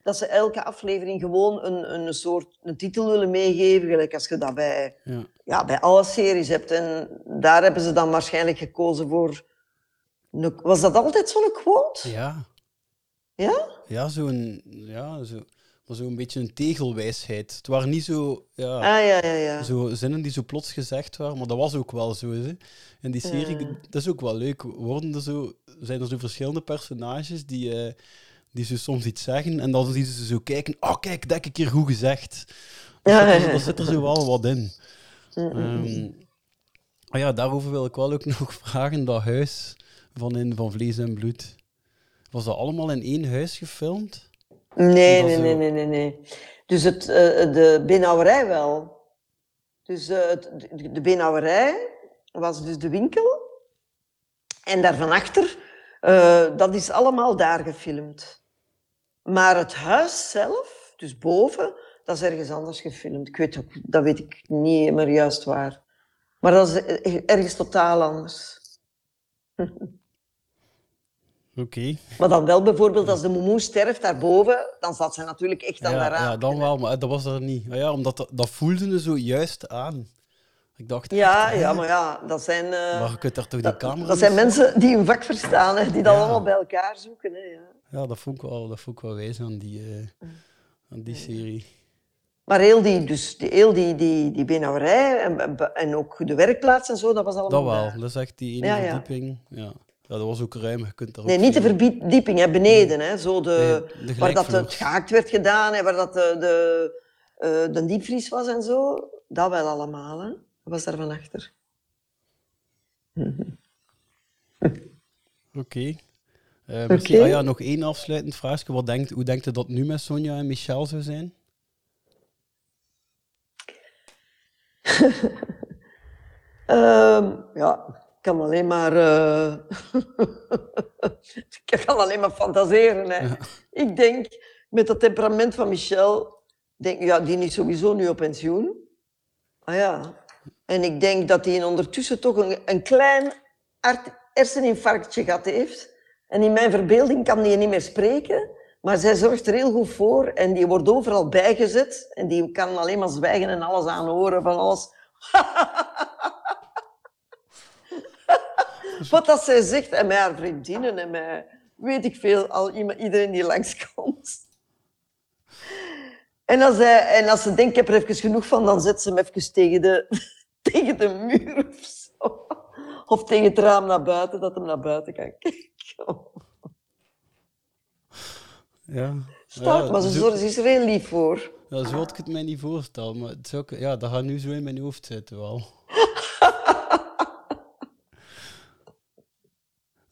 Dat ze elke aflevering gewoon een, een soort een titel willen meegeven. Gelijk als je dat bij, Ja. ja, bij alle series hebt. En daar hebben ze dan waarschijnlijk gekozen voor... een- was dat altijd zo'n quote? Ja, Ja? ja zo'n ja, zo, maar zo'n beetje een tegelwijsheid. Het waren niet zo, ja, Ah, ja, ja, ja. zo zinnen die zo plots gezegd waren, maar dat was ook wel zo. Hè. In die serie, dat is ook wel leuk. Worden er zo, zijn er zo verschillende personages die, eh, die zo soms iets zeggen en dan zien ze zo kijken, oh kijk, dat heb ik keer goed gezegd. Dat, Ja, zit, ja, er, ja. dat zit er zo wel wat in. Mm. Ehm, ja, daarover wil ik wel ook nog vragen, dat huis van in Van Vlees en Bloed. Was dat allemaal in één huis gefilmd? Nee, nee, zo- nee, nee, nee, nee. Dus het, eh, de beenhouwerij wel. Dus het, de, beenhouwerij was dus de winkel. En daar van achter, eh, dat is allemaal daar gefilmd. Maar het huis zelf, dus boven, dat is ergens anders gefilmd. Ik weet ook, dat weet ik niet meer juist waar. Maar dat is ergens totaal anders. Oké. Maar dan wel bijvoorbeeld als de moemoe sterft daarboven, dan zat ze natuurlijk echt aan Ja, de raam. ja, dan wel, maar dat was er niet. Ja, omdat dat, dat voelde zo juist aan. Ik dacht, Ja, echt, ja, hè? maar ja, dat zijn, eh, Maar je kunt daar toch die dat zijn niet mensen die hun vak verstaan, hè, die dat Ja. allemaal bij elkaar zoeken. Hè, ja. Ja, dat vond ik wel, dat vond ik wel wijs aan die, eh, aan die serie. Maar heel die, dus die, heel die, die, die beenhouwerij en, en ook de werkplaats en zo, dat was allemaal Dat wel, daar. dat is echt die ene Ja, ja. verdieping. Ja. ja, dat was ook ruim. Je kunt daar Nee, ook niet de verdieping, hè, beneden. Hè, zo de, Nee, de waar dat het gehaakt werd gedaan en waar dat de, de, eh, de diepvries was en zo. Dat wel allemaal. Hè. Dat was daar van achter. Oké. Eh, misschien- Oké. ah ja, nog één afsluitend vraagje. Wat denkt, hoe denkt u dat nu met Sonja en Michel zou zijn? Ehm, ja, ik kan alleen maar, eh, ik kan alleen maar fantaseren. Hè. Ik denk, met dat temperament van Michel, denk, ja, die is sowieso nu op pensioen. Ah ja. En ik denk dat hij ondertussen toch een, een klein herseninfarctje gehad heeft. En in mijn verbeelding kan die niet meer spreken. Maar zij zorgt er heel goed voor en die wordt overal bijgezet. En die kan alleen maar zwijgen en alles aanhoren van alles. Wat dat zij zegt en met haar vriendinnen en met weet ik veel, al iedereen die langskomt. En als, hij, en als ze denkt, ik heb er even genoeg van, dan zet ze hem even tegen de, tegen de muur of zo. Of tegen het raam naar buiten, dat hem naar buiten kan kijken. Ja. Ja, maar ze, zo- zorgt- ze is er heel lief voor. Ja, zo had ik het mij niet voorstellen. Maar het zou, ook- ja, dat gaat nu zo in mijn hoofd zitten wel.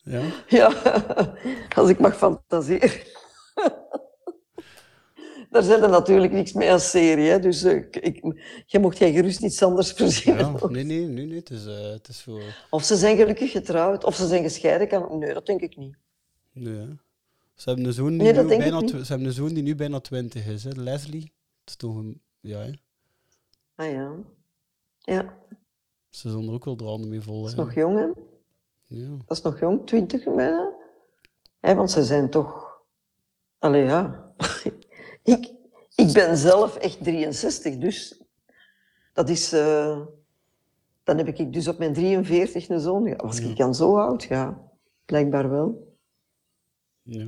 ja? Ja, als ik mag fantaseren. Daar zit er natuurlijk niks mee als serie, hè? dus eh, ik, je mocht jij gerust iets anders verzinnen. ja. Nee, nee, nee, nee. Het is, eh, het is voor... Of ze zijn gelukkig getrouwd, of ze zijn gescheiden. Kan... Nee, dat denk ik niet. Nee. Ze hebben een zoon die, Nee, nu bijna, ze hebben een zoon die nu bijna twintig is. Hè. Leslie. Dat is toch een... Ja, hè. Ah ja. Ja, Ze zijn er ook wel de handen mee vol. dat is hè. nog jong, hè? Ja. Dat is nog jong, twintig bijna. Hè, want ze zijn toch... Allee, ja. ik, ik ben zelf echt 63, dus... Dat is... eh, Dan heb ik dus op mijn 43 een zoon. gehad. Was ik dan zo oud? Ja, blijkbaar wel. Ja.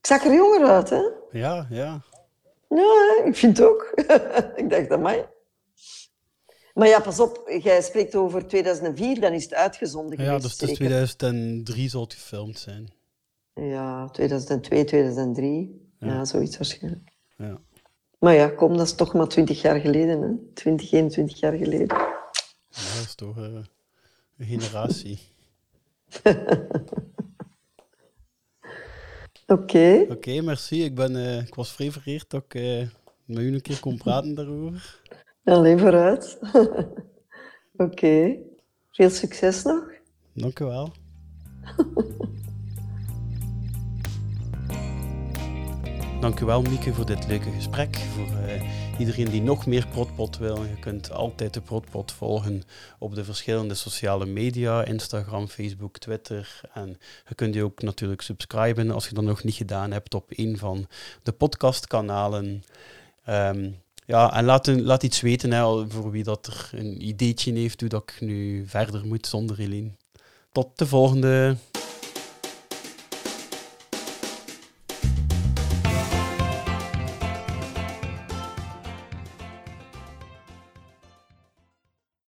Ik zag er jonger uit, hè? Ja, ja. Ja, ik vind het ook. ik dacht, dat mij. Maar ja, pas op, jij spreekt over 2004, dan is het uitgezonden Ja, dus het is zeker? 2003 zal het gefilmd zijn. Ja, 2002, 2003. Ja, Ja. zoiets waarschijnlijk. Ja. Maar ja, kom, dat is toch maar 20 jaar geleden, hè? 20, 21 jaar geleden. Ja, dat is toch eh, een generatie. Oké. Oké, merci. Ik, ben, eh, ik was vrij vereerd dat ik eh, met u een keer kon praten daarover. Alleen vooruit. Oké. Veel succes nog. Dank u wel. Dank u wel, Mieke, voor dit leuke gesprek. Voor eh, iedereen die nog meer Protpot wil, je kunt altijd de Protpot volgen op de verschillende sociale media, Instagram, Facebook, Twitter. En je kunt je ook natuurlijk subscriben als je dat nog niet gedaan hebt op een van de podcastkanalen. Ehm, ja, en laat, een- laat iets weten hè, voor wie dat er een ideetje heeft hoe dat ik nu verder moet zonder Eline. Tot de volgende.